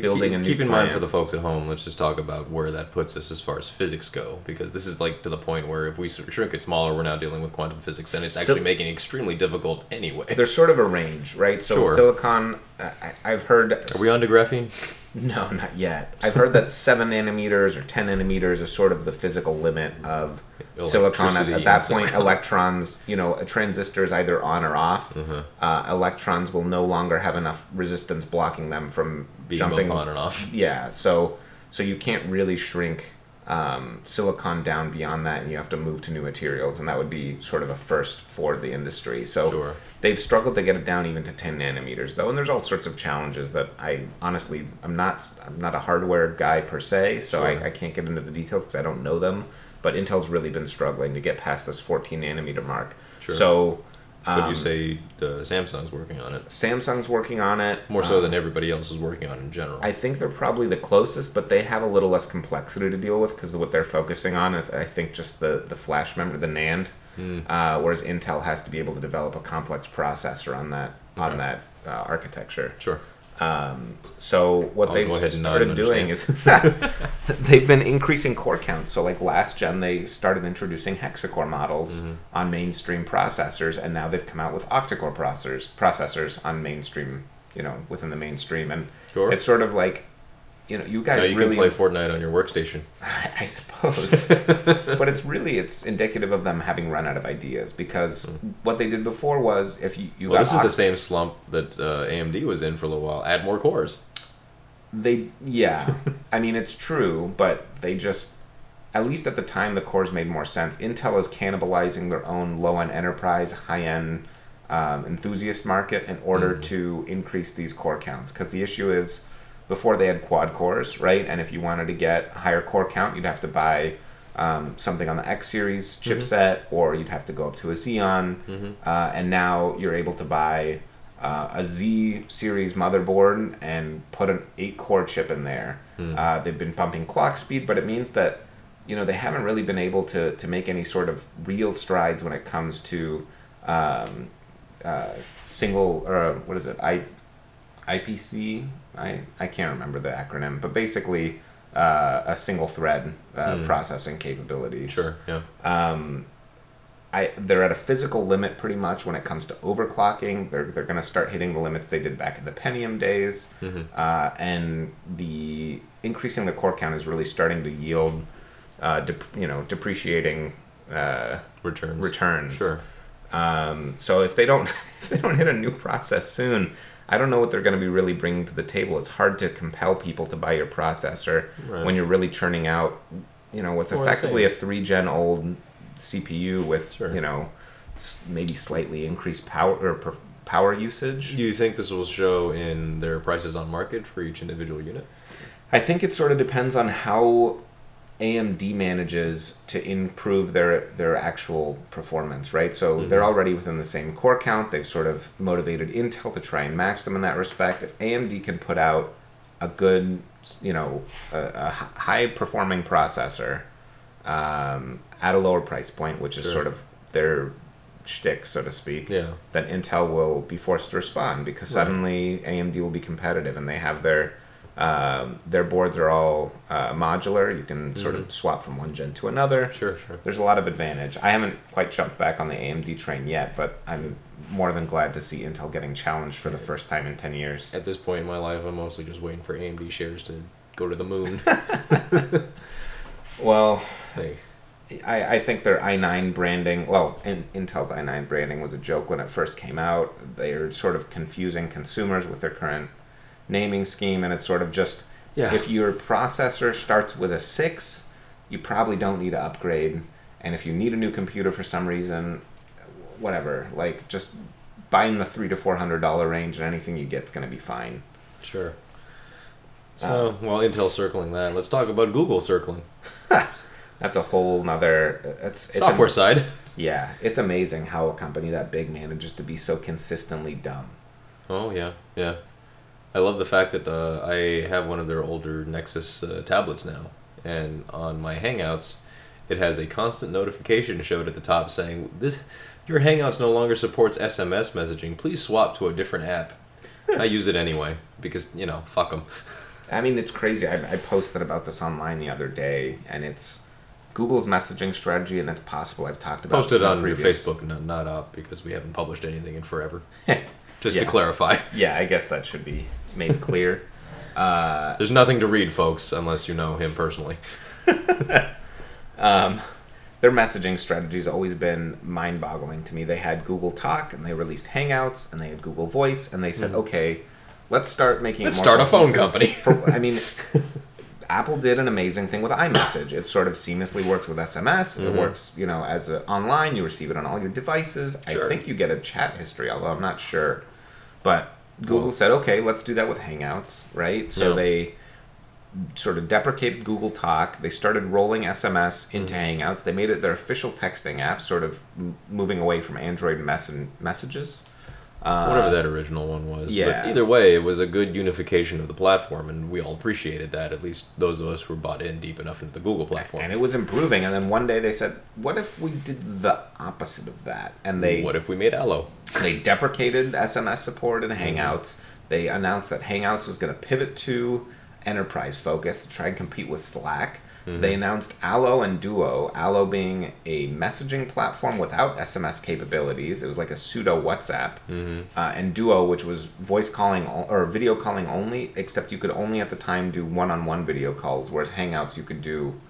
building keep, a new keep in mind for the folks at home let's just talk about where that puts us as far as physics go because this is like to the point where if we shrink it smaller we're now dealing with quantum physics and it's So- actually making it extremely difficult anyway there's sort of a range, right? So Sure. silicon, I, I've heard. are we on to graphene No, not yet. I've heard that seven nanometers or ten nanometers is sort of the physical limit of silicon. At, at that point, silicon. electrons, you know, a transistor is either on or off. Uh-huh. Uh, electrons will no longer have enough resistance blocking them from being jumping on and off Yeah, so so you can't really shrink um, silicon down beyond that, and you have to move to new materials, and that would be sort of a first for the industry. So Sure. they've struggled to get it down even to 10 nanometers, though, and there's all sorts of challenges that I honestly I'm not I'm not a hardware guy per se, so Sure. I, I can't get into the details because I don't know them. But Intel's really been struggling to get past this 14 nanometer mark. Sure. So. But Um, you say uh, samsung's working on it Samsung's working on it more so Um, than everybody else is working on in general I think they're probably the closest, but they have a little less complexity to deal with because what they're focusing on is, I think, just the, the flash memory, the NAND. Hmm. Uh, whereas Intel has to be able to develop a complex processor on that on Okay. that uh, architecture. sure Um, so what I'll they've go ahead and nod started doing is they've been increasing core counts. So like last gen, they started introducing hexacore models Mm-hmm. on mainstream processors, and now they've come out with octa-core processors processors on mainstream. You know, within the mainstream, and Sure. it's sort of like, you know, you guys now you really can play fortnite on your workstation I suppose. but it's really it's indicative of them having run out of ideas because what they did before was if you, you well got this is the same slump that uh, amd was in for a little while add more cores they yeah. I mean it's true, but they just at least at the time the cores made more sense. Intel is cannibalizing their own low end enterprise, high end um, enthusiast market in order to increase these core counts. Because the issue is before they had quad cores, right? And if you wanted to get a higher core count, you'd have to buy um, something on the X series chipset, or you'd have to go up to a Xeon. Uh, and now you're able to buy uh, a Z series motherboard and put an eight core chip in there. Uh, they've been pumping clock speed, but it means that you know they haven't really been able to to make any sort of real strides when it comes to um, uh, single or uh, what is it I IPC I I can't remember the acronym, but basically uh, a single thread uh, Hmm. processing capability. sure yeah Um, I they're at a physical limit pretty much when it comes to overclocking. They're they're going to start hitting the limits they did back in the Pentium days, Mhm. uh, and the increasing the core count is really starting to yield, uh, dep- you know, depreciating uh, returns returns. sure Um, so if they don't if they don't hit a new process soon, I don't know what they're going to be really bringing to the table. It's hard to compel people to buy your processor Right. when you're really churning out, you know, what's Well, effectively a three gen old CPU with Sure. you know maybe slightly increased power or per- power usage. Do you think this will show in their prices on market for each individual unit? I think it sort of depends on how AMD manages to improve their their actual performance, right? So Mhm. they're already within the same core count. They've sort of motivated Intel to try and match them in that respect. If AMD can put out a good, you know, a, a high performing processor um, at a lower price point, which is Sure. sort of their shtick, so to speak, Yeah. then Intel will be forced to respond because Right. suddenly AMD will be competitive and they have their um, their boards are all uh, modular. You can sort Mhm. of swap from one gen to another. Sure, sure. There's a lot of advantage. I haven't quite jumped back on the AMD train yet, but I'm more than glad to see Intel getting challenged for the first time in 10 years. At this point in my life, I'm mostly just waiting for AMD shares to go to the moon. Well, hey, I, I think their i9 branding, well, in, Intel's i9 branding was a joke when it first came out. They're sort of confusing consumers with their current naming scheme, and it's sort of just Yeah. If your processor starts with a six, you probably don't need to upgrade. And if you need a new computer for some reason, whatever, like just buy in the three to four hundred dollar range, and anything you get's gonna be fine. Sure. So, um, while Intel's circling that, let's talk about Google circling. That's a whole nother. It's, it's Software am- side. yeah, it's amazing how a company that big manages to be so consistently dumb. Oh yeah, yeah. I love the fact that uh, I have one of their older Nexus uh, tablets now, and on my Hangouts, it has a constant notification showed at the top saying this your Hangouts no longer supports SMS messaging. Please swap to a different app. I use it anyway because you know fuck them. I mean, it's crazy. I, I posted about this online the other day, and it's Google's messaging strategy, and it's possible I've talked about it. Posted on your previous- Facebook, not, not up because we haven't published anything in forever. Just to clarify, Yeah, I guess that should be made clear. uh, there's nothing to read, folks, unless you know him personally. um, their messaging strategy has always been mind-boggling to me. They had Google Talk, and they released Hangouts, and they had Google Voice, and they said, "Okay, let's start making." Mm-hmm. Let's start a phone company. For, I mean, Apple did an amazing thing with iMessage. It sort of seamlessly works with SMS. Mm-hmm. It works, you know, as a, online. You receive it on all your devices. Sure. I think you get a chat history, although I'm not sure. But Google Well- said, okay, let's do that with Hangouts, right? So Yeah. they sort of deprecated Google Talk. They started rolling SMS into Mm-hmm. Hangouts. They made it their official texting app, sort of m- moving away from Android mess- messages. Uh, Whatever that original one was. yeah. But either way, it was a good unification of the platform, and we all appreciated that. At least those of us who were bought in deep enough into the Google platform. And it was improving. And then one day they said, what if we did the opposite of that? And they what if we made Allo? They deprecated SMS support in Mm-hmm. Hangouts. They announced that Hangouts was going to pivot to enterprise focus to try and compete with Slack. Mm-hmm. They announced Allo and Duo, Allo being a messaging platform without SMS capabilities. It was like a pseudo WhatsApp. Mm-hmm. Uh, and Duo, which was voice calling o- or video calling only, except you could only at the time do one on one video calls, whereas Hangouts you could do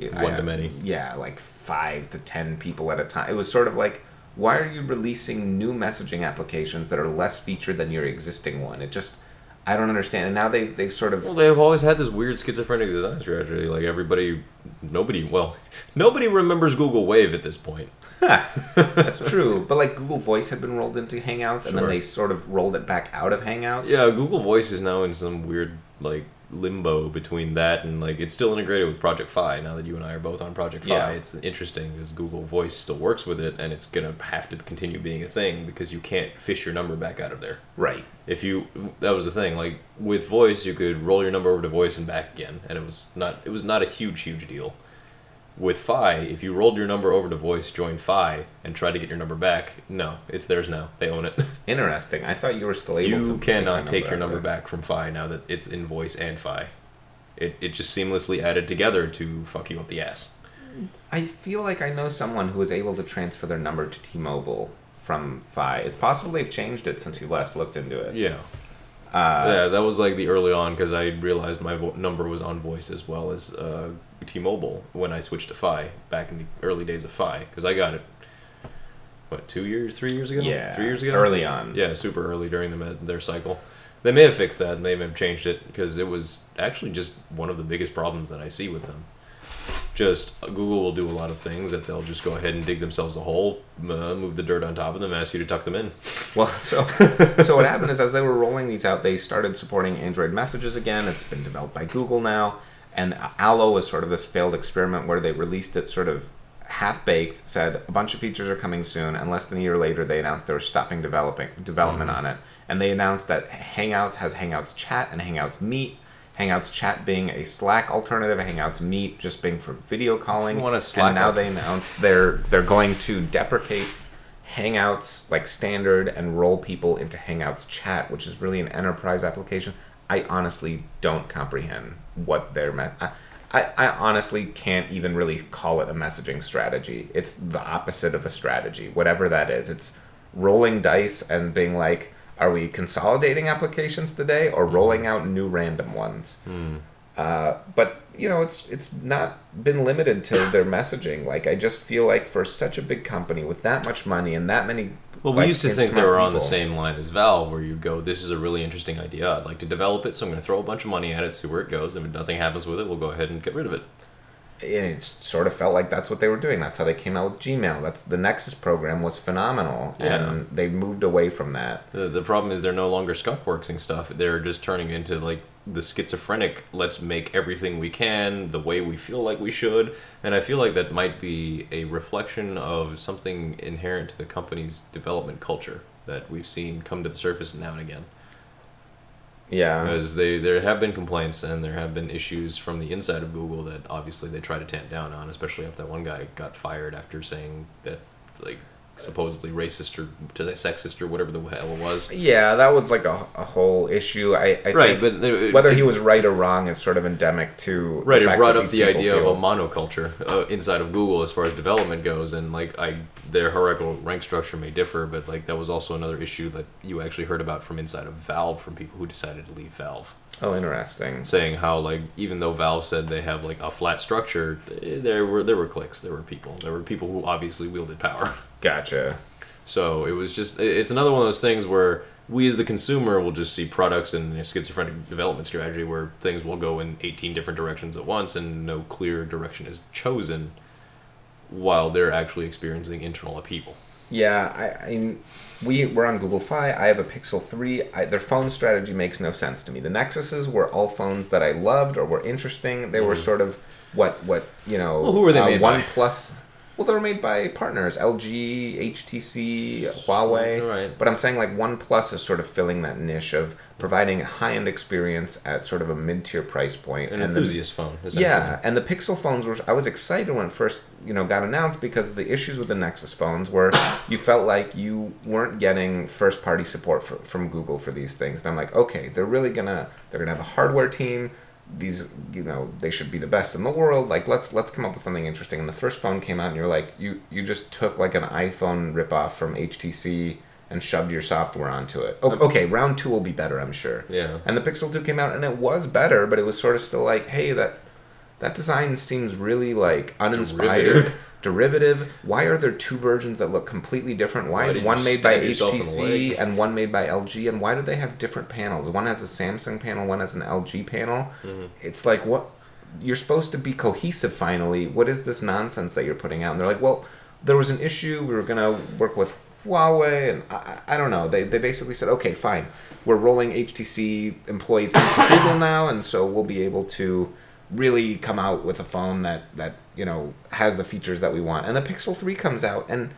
I- to many. yeah, like five to ten people at a time. It was sort of like, why are you releasing new messaging applications that are less featured than your existing one? It just, I don't understand. And now they they sort of Well, they've always had this weird schizophrenic design strategy. Like everybody, nobody, well, nobody remembers Google Wave at this point. that's true. But like Google Voice had been rolled into Hangouts, and then they sort of rolled it back out of Hangouts. Yeah, Google Voice is now in some weird like limbo between that and like it's still integrated with Project Fi. Now that you and I are both on Project Fi, Yeah. it's interesting because Google Voice still works with it, and it's gonna have to continue being a thing because you can't fish your number back out of there. Right. If you that was the thing, like with Voice, you could roll your number over to Voice and back again, and it was not it was not a huge huge deal. With Fi, if you rolled your number over to Voice, joined Fi, and tried to get your number back, no, it's theirs now. They own it. Interesting. I thought you were still able to you to cannot take your number out of back from Fi now that it's in voice and Fi. It, it just seamlessly added together to fuck you up the ass. I feel like I know someone who was able to transfer their number to T-Mobile from Fi. It's possible they've changed it since you last looked into it. Yeah. Uh, yeah, that was like the early on because I realized my vo- number was on voice as well as uh, T-Mobile when I switched to Fi back in the early days of Fi because I got it. What two years, three years ago? Yeah, three years ago. early on. Yeah, super early during the, their cycle. They may have fixed that. They may have changed it because it was actually just one of the biggest problems that I see with them. Just Google will do a lot of things that they'll just go ahead and dig themselves a hole, uh, move the dirt on top of them, ask you to tuck them in. Well, so so what happened is as they were rolling these out, they started supporting Android messages again. It's been developed by Google now, and Allo was sort of this failed experiment where they released it sort of half baked. Said a bunch of features are coming soon, and less than a year later, they announced they were stopping developing development on it, and they announced that Hangouts has Hangouts Chat and Hangouts Meet. Hangouts Chat being a Slack alternative, Hangouts Meet just being for video calling. Want a Slack and now they announced they're they're going to deprecate Hangouts like standard and roll people into Hangouts chat, which is really an enterprise application. I honestly don't comprehend what their me- I, I, I honestly can't even really call it a messaging strategy. It's the opposite of a strategy, whatever that is. It's rolling dice and being like, are we consolidating applications today or rolling out new random ones? Uh, but you know, it's it's not been limited to their messaging. Like I just feel like for such a big company with that much money and that many Well, we like, used to think they were on the same line as Valve, where you'd go, "This is a really interesting idea. I'd like to develop it, so I'm going to throw a bunch of money at it, see where it goes. and If nothing happens with it, we'll go ahead and get rid of it." And it sort of felt like that's what they were doing. That's how they came out with Gmail. That's the Nexus program was phenomenal, Yeah. and they moved away from that. The, the problem is they're no longer skunkworksing stuff. They're just turning into like the schizophrenic. Let's make everything we can the way we feel like we should, and I feel like that might be a reflection of something inherent to the company's development culture that we've seen come to the surface now and again. Yeah, Because they there have been complaints and there have been issues from the inside of Google that obviously they try to tamp down on, especially if that one guy got fired after saying that like supposedly racist or to sexist or whatever the hell it was. yeah, that was like a, a whole issue. I, I Right, think but whether it- he was right or wrong is sort of endemic to Right, it brought up the idea feel- of a monoculture uh, inside of Google as far as development goes, and like I, their hierarchical rank structure may differ, but like that was also another issue that you actually heard about from inside of Valve from people who decided to leave Valve, Oh, interesting. saying how like even though Valve said they have like a flat structure, th- there were there were cliques, there were people, there were people who obviously wielded power. Gotcha. So it was just it's another one of those things where we as the consumer will just see products and a schizophrenic development strategy where things will go in 18 different directions at once and no clear direction is chosen while they're actually experiencing internal upheaval. Yeah, I, I mean, we we're on Google Fi. I have a Pixel Three. I, their phone strategy makes no sense to me. The Nexuses were all phones that I loved or were interesting. They were sort of what what you know. Mm-hmm. Well, who were they uh, made by? OnePlus. Well, they were made by partners: LG, HTC, Huawei. Right. But I'm saying like OnePlus is sort of filling that niche of providing a high-end experience at sort of a mid-tier price point. An and enthusiast phone, essentially. yeah, and the Pixel phones were. I was excited when it first, you know, got announced because the issues with the Nexus phones were you felt like you weren't getting first-party support for, from Google for these things. And I'm like, okay, they're really gonna they're gonna have a hardware team. These, you know, they should be the best in the world. Like, let's let's come up with something interesting. And the first phone came out, and you're like, you you just took like an iPhone ripoff from HTC and shoved your software onto it. O- um, Okay, round two will be better, I'm sure. Yeah. And the Pixel 2 came out and it was better, but it was sort of still like, hey, that that design seems really like uninspired, Derivative. Why are there two versions that look completely different? Why, Why is one made by stab yourself in the HTC and one made by LG? And why do they have different panels? One has a Samsung panel, one has an LG panel. Mm-hmm. It's like what you're supposed to be cohesive finally. What is this nonsense that you're putting out? And they're like, well, there was an issue. We were gonna work with Huawei, and I, I I don't know. They, they basically said, okay, fine, we're rolling HTC employees into Google now, and so we'll be able to really come out with a phone that that you know has the features that we want. And the Pixel Three comes out, and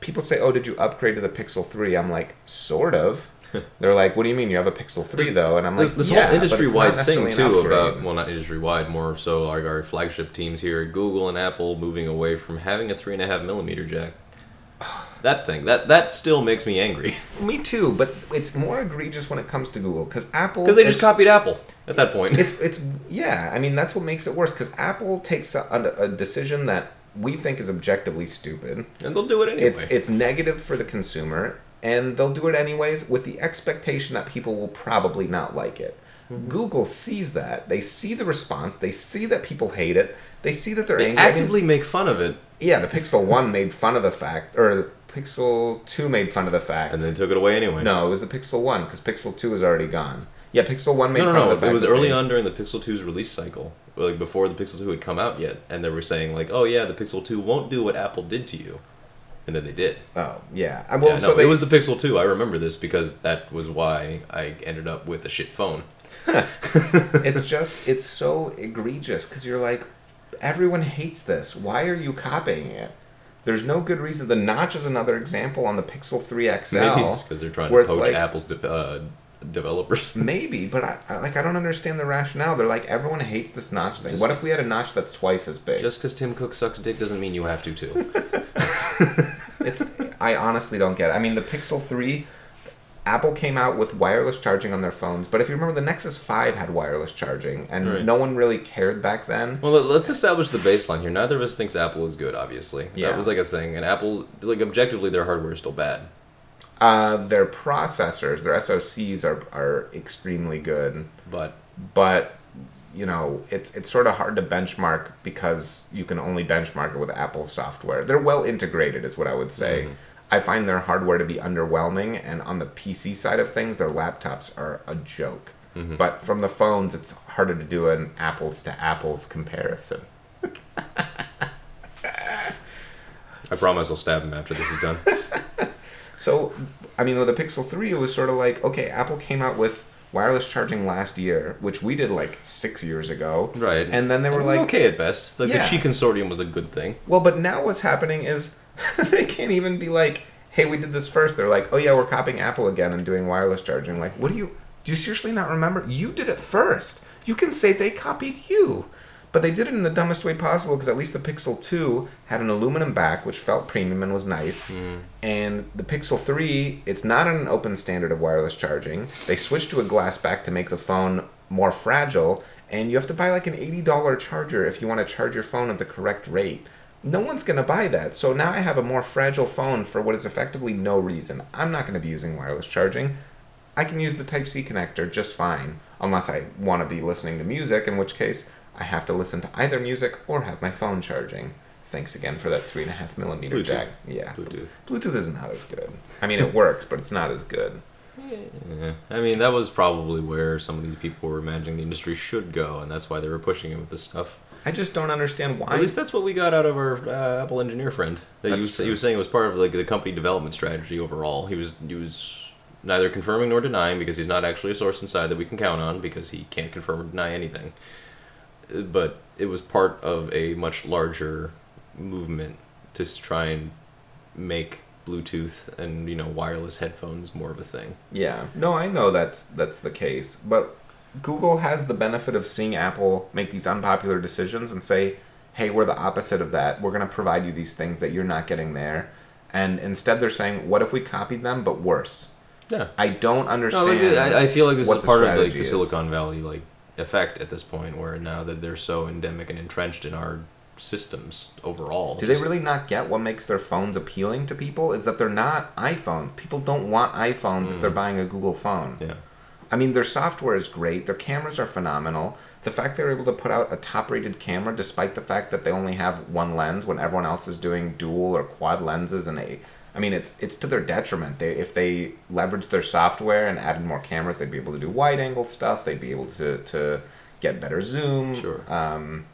people say, oh, did you upgrade to the Pixel Three? I'm like, sort of. They're like, what do you mean you have a Pixel Three though? And I'm like, This, this yeah, whole industry-wide thing too about well not industry wide more so like our flagship teams here at Google and Apple moving away from having a three and a half millimeter jack. That thing that that still makes me angry Me too, but it's more egregious when it comes to Google because Apple because they just is- copied Apple at that point. it's it's yeah. I mean that's what makes it worse because Apple takes a, a, decision that we think is objectively stupid. and they'll do it anyway. It's it's negative for the consumer, and they'll do it anyways with the expectation that people will probably not like it. Mm-hmm. Google sees that. They see the response. They see that people hate it. They see that they're they angry. I mean, actively make fun of it yeah, the Pixel One made fun of the fact, or Pixel Two made fun of the fact. and then took it away anyway. no, it was the Pixel One because Pixel Two is already gone. Yeah, Pixel One made no, no, fun no. of the fact. It was early they- on during the Pixel 2's release cycle, like before the Pixel 2 had come out yet, and they were saying like, "Oh yeah, the Pixel 2 won't do what Apple did to you," and then they did. Oh yeah. Well, yeah, so no, they, it was the Pixel 2. I remember this because that was why I ended up with a shit phone. it's just it's so egregious because you're like everyone hates this why are you copying it there's no good reason. The notch is another example on the pixel 3 xl Maybe it's because they're trying to poach like- Apple's de- uh, developers. maybe but I, I like i don't understand the rationale. They're like everyone hates this notch thing. Just- what if we had a notch that's twice as big? Just because Tim Cook sucks dick doesn't mean you have to too. it's i honestly don't get it. I mean the pixel 3 apple came out with wireless charging on their phones but if you remember the nexus 5 had wireless charging and Right. no one really cared back then well, let- let's establish the baseline here. Neither of us thinks Apple is good. Obviously, Yeah. that was like a thing, and Apple's like objectively their hardware is still bad. Uh, their processors, their SoCs are, are extremely good, But but you know it's it's sort of hard to benchmark because you can only benchmark it with Apple software. They're well integrated, is what I would say. I find their hardware to be underwhelming, and on the PC side of things, their laptops are a joke. Mm-hmm. But from the phones, it's harder to do an apples to apples comparison. I promise I'll stab him after this is done. So, I mean, with the Pixel 3, it was sort of like, okay, Apple came out with wireless charging last year, which we did like six years ago. Right. And then they were like, okay at best. The, Yeah. the Qi consortium was a good thing. well, but now what's happening is they can't even be like, hey, we did this first. They're like, oh, yeah, we're copying Apple again and doing wireless charging. Like, what do you, do you seriously not remember? You did it first. You can say they copied you. But they did it in the dumbest way possible because at least the Pixel 2 had an aluminum back, which felt premium and was nice. Mm. And the Pixel 3, it's not an open standard of wireless charging. They switched to a glass back to make the phone more fragile, and you have to buy like an $80 charger if you want to charge your phone at the correct rate. No one's going to buy that. So now I have a more fragile phone for what is effectively no reason. I'm not going to be using wireless charging. I can use the Type C connector just fine, unless I want to be listening to music, in which case I have to listen to either music or have my phone charging. Thanks again for that three and a half millimeter Bluetooth. jack. Yeah, Bluetooth. Bluetooth is not as good. I mean, it works, but it's not as good. Yeah. I mean, that was probably where some of these people were imagining the industry should go, and that's why they were pushing it with this stuff. I just don't understand why. At least that's what we got out of our uh, Apple engineer friend. That he was, he was saying it was part of like the company development strategy overall. He was he was neither confirming nor denying because he's not actually a source inside that we can count on because he can't confirm or deny anything. But it was part of a much larger movement to try and make Bluetooth and you know wireless headphones more of a thing. Yeah. No, I know that's that's the case, but Google has the benefit of seeing Apple make these unpopular decisions and say, "Hey, we're the opposite of that. We're going to provide you these things that you're not getting there." And instead they're saying, "What if we copied them but worse?" Yeah. I don't No, understand. like, I, I feel like this is part of like the is. Silicon Valley like effect at this point, where now that they're so endemic and entrenched in our systems overall. Do they really not get what makes their phones appealing to people? Is that they're not iPhones. People don't want iPhones if mm. they're buying a Google phone. Yeah. I mean, their software is great. Their cameras are phenomenal. The fact they're able to put out a top-rated camera, despite the fact that they only have one lens, when everyone else is doing dual or quad lenses, and a, I mean, it's it's to their detriment. They if they leveraged their software and added more cameras, they'd be able to do wide-angle stuff. They'd be able to to get better zoom. Sure. Um,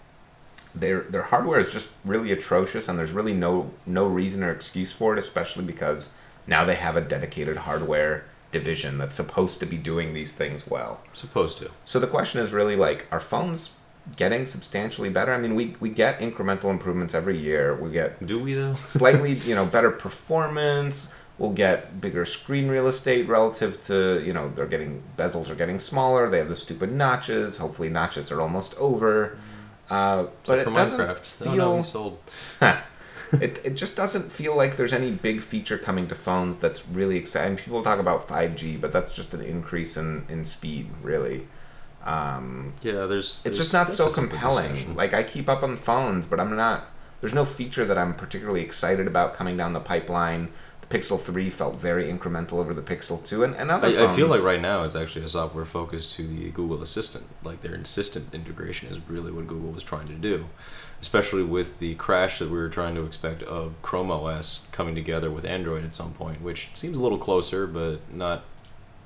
their their hardware is just really atrocious, and there's really no no reason or excuse for it, especially because now they have a dedicated hardware division that's supposed to be doing these things well. Supposed to. So the question is really like, are phones getting substantially better? I mean, we we get incremental improvements every year. We get Do we though? slightly you know better performance. We'll get bigger screen real estate relative to you know they're getting bezels are getting smaller. They have the stupid notches. Hopefully, notches are almost over. Uh, but it for doesn't Minecraft. feel No, no. it, it just doesn't feel like there's any big feature coming to phones that's really exciting. People talk about 5G, but that's just an increase in, in speed, really. Um, Yeah, there's. it's there's- just not so compelling. Like I keep up on phones, but I'm not. There's no feature that I'm particularly excited about coming down the pipeline. The Pixel 3 felt very incremental over the Pixel 2, and, and other I, I feel like right now it's actually a software focus to the Google Assistant. Like their Assistant integration is really what Google was trying to do, especially with the crash that we were trying to expect of Chrome OS coming together with Android at some point, which seems a little closer, but not.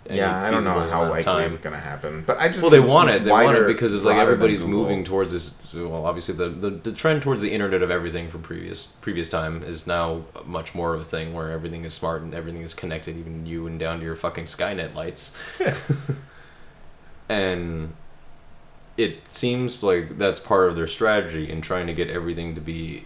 any Yeah, I don't know how likely time. it's going to happen, but I just Well, they want it. They want it because of like everybody's moving towards this. Well, obviously the, the the trend towards the Internet of Everything from previous previous time is now much more of a thing where everything is smart and everything is connected, even you and down to your fucking Skynet lights. and it seems like that's part of their strategy in trying to get everything to be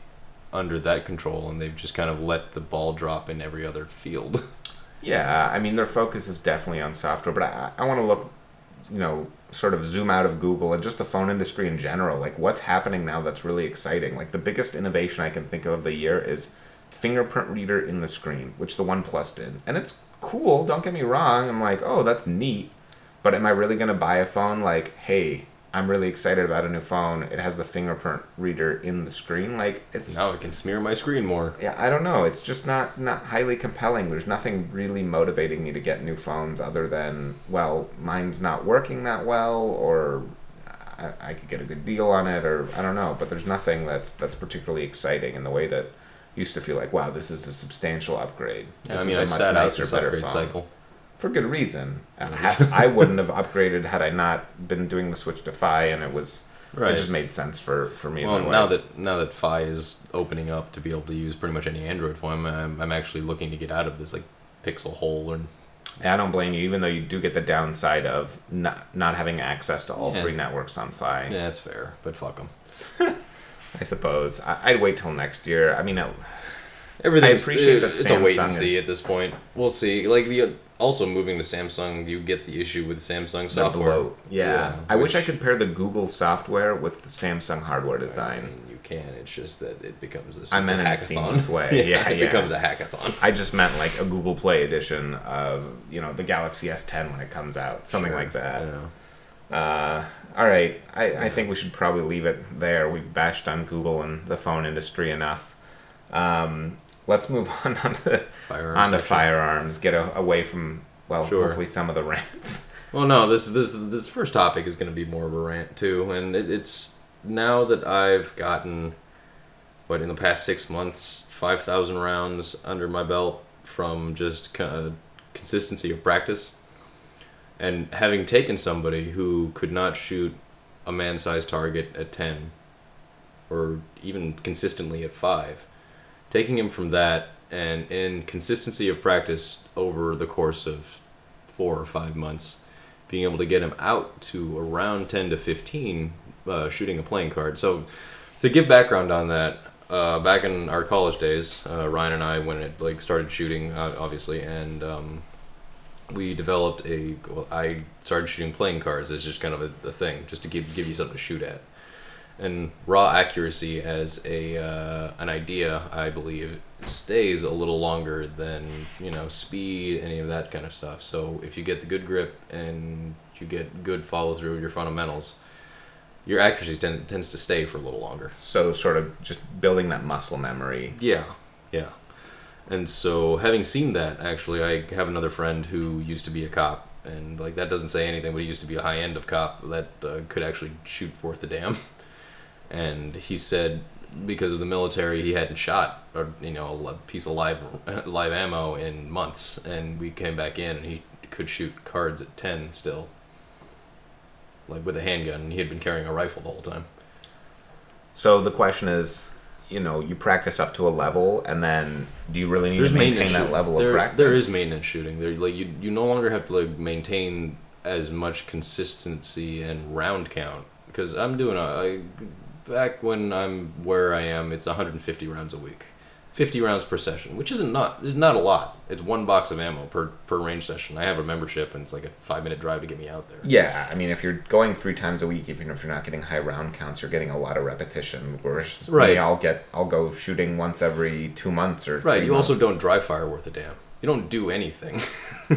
under that control, and they've just kind of let the ball drop in every other field. Yeah, I mean their focus is definitely on software, but I, I want to look, you know, sort of zoom out of Google and just the phone industry in general. Like what's happening now that's really exciting. Like the biggest innovation I can think of of the year is fingerprint reader in the screen, which the OnePlus did, and it's cool. Don't get me wrong. I'm like, oh, that's neat, but am I really gonna buy a phone? Like, hey, I'm really excited about a new phone. It has the fingerprint reader in the screen. Like it's now it can smear my screen more. yeah, I don't know. It's just not not highly compelling. There's nothing really motivating me to get new phones other than well, mine's not working that well, or I, I could get a good deal on it, or I don't know. But there's nothing that's that's particularly exciting in the way that used to feel like, wow, this is a substantial upgrade. This I mean, I sat out nicer, this better upgrade phone. cycle. For good reason. I wouldn't have upgraded had I not been doing the switch to Fi, and it was Right. it just made sense for for me. Well, now that now that Fi is opening up to be able to use pretty much any Android phone, I'm, I'm actually looking to get out of this like pixel hole and I don't blame you, even though you do get the downside of not not having access to all Yeah. three networks on Fi. yeah, that's fair, but fuck them. I suppose I, I'd wait till next year. I mean, it, Everything. I appreciate that It's a wait and see is- at this point. We'll see. Like the also moving to Samsung, you get the issue with Samsung software. bloat. Yeah, I wish I could pair the Google software with the Samsung hardware I design. mean, you can. It's just that it becomes a I meant hackathon. way. Yeah, it yeah. becomes a hackathon. I just meant like a Google Play edition of you know the Galaxy S10 when it comes out, something Sure. like that. Yeah. Uh, all right, I, I think we should probably leave it there. We bashed on Google and the phone industry enough. Um, let's move on onto, Firearms onto section. firearms. Get a, away from well, Sure. hopefully some of the rants. Well, no, this this this first topic is going to be more of a rant too, and it, it's now that I've gotten what in the past six months, five thousand rounds under my belt from just kind of consistency of practice, and having taken somebody who could not shoot a man-sized target at ten, or even consistently at five, taking him from that and in consistency of practice over the course of four or five months, being able to get him out to around 10 to 15 uh, shooting a playing card. So, to give background on that, uh, back in our college days, uh, Ryan and I, when it like started shooting, uh, obviously, and um, we developed a. Well, I started shooting playing cards as just kind of a, a thing, just to give give you something to shoot at. And raw accuracy as a uh, an idea, I believe, stays a little longer than you know speed, any of that kind of stuff. So if you get the good grip and you get good follow through of your fundamentals, your accuracy tend, tends to stay for a little longer. So sort of just building that muscle memory. Yeah, yeah. And so, having seen that, actually, I have another friend who used to be a cop, and like that doesn't say anything, but he used to be a high end of cop that uh, could actually shoot worth a damn. And he said because of the military, he hadn't shot or you know a piece of live live ammo in months, and we came back in, and he could shoot cards at ten still, like with a handgun, and he had been carrying a rifle the whole time. So the question is, you know, you practice up to a level, and then do you really need There's to maintain that shooting. level there, of practice? There is maintenance shooting. There, like you, you no longer have to like maintain as much consistency and round count because I'm doing a I, back when I'm where I am. It's 150 rounds a week, 50 rounds per session, which isn't not is not a lot. It's one box of ammo per per range session. I have a membership, and it's like a five minute drive to get me out there. Yeah, I mean, if you're going three times a week, even if you're not getting high round counts, you're getting a lot of repetition. Whereas Right. I'll get, I'll go shooting once every two months or Right. You also don't dry fire worth a damn. You don't do anything.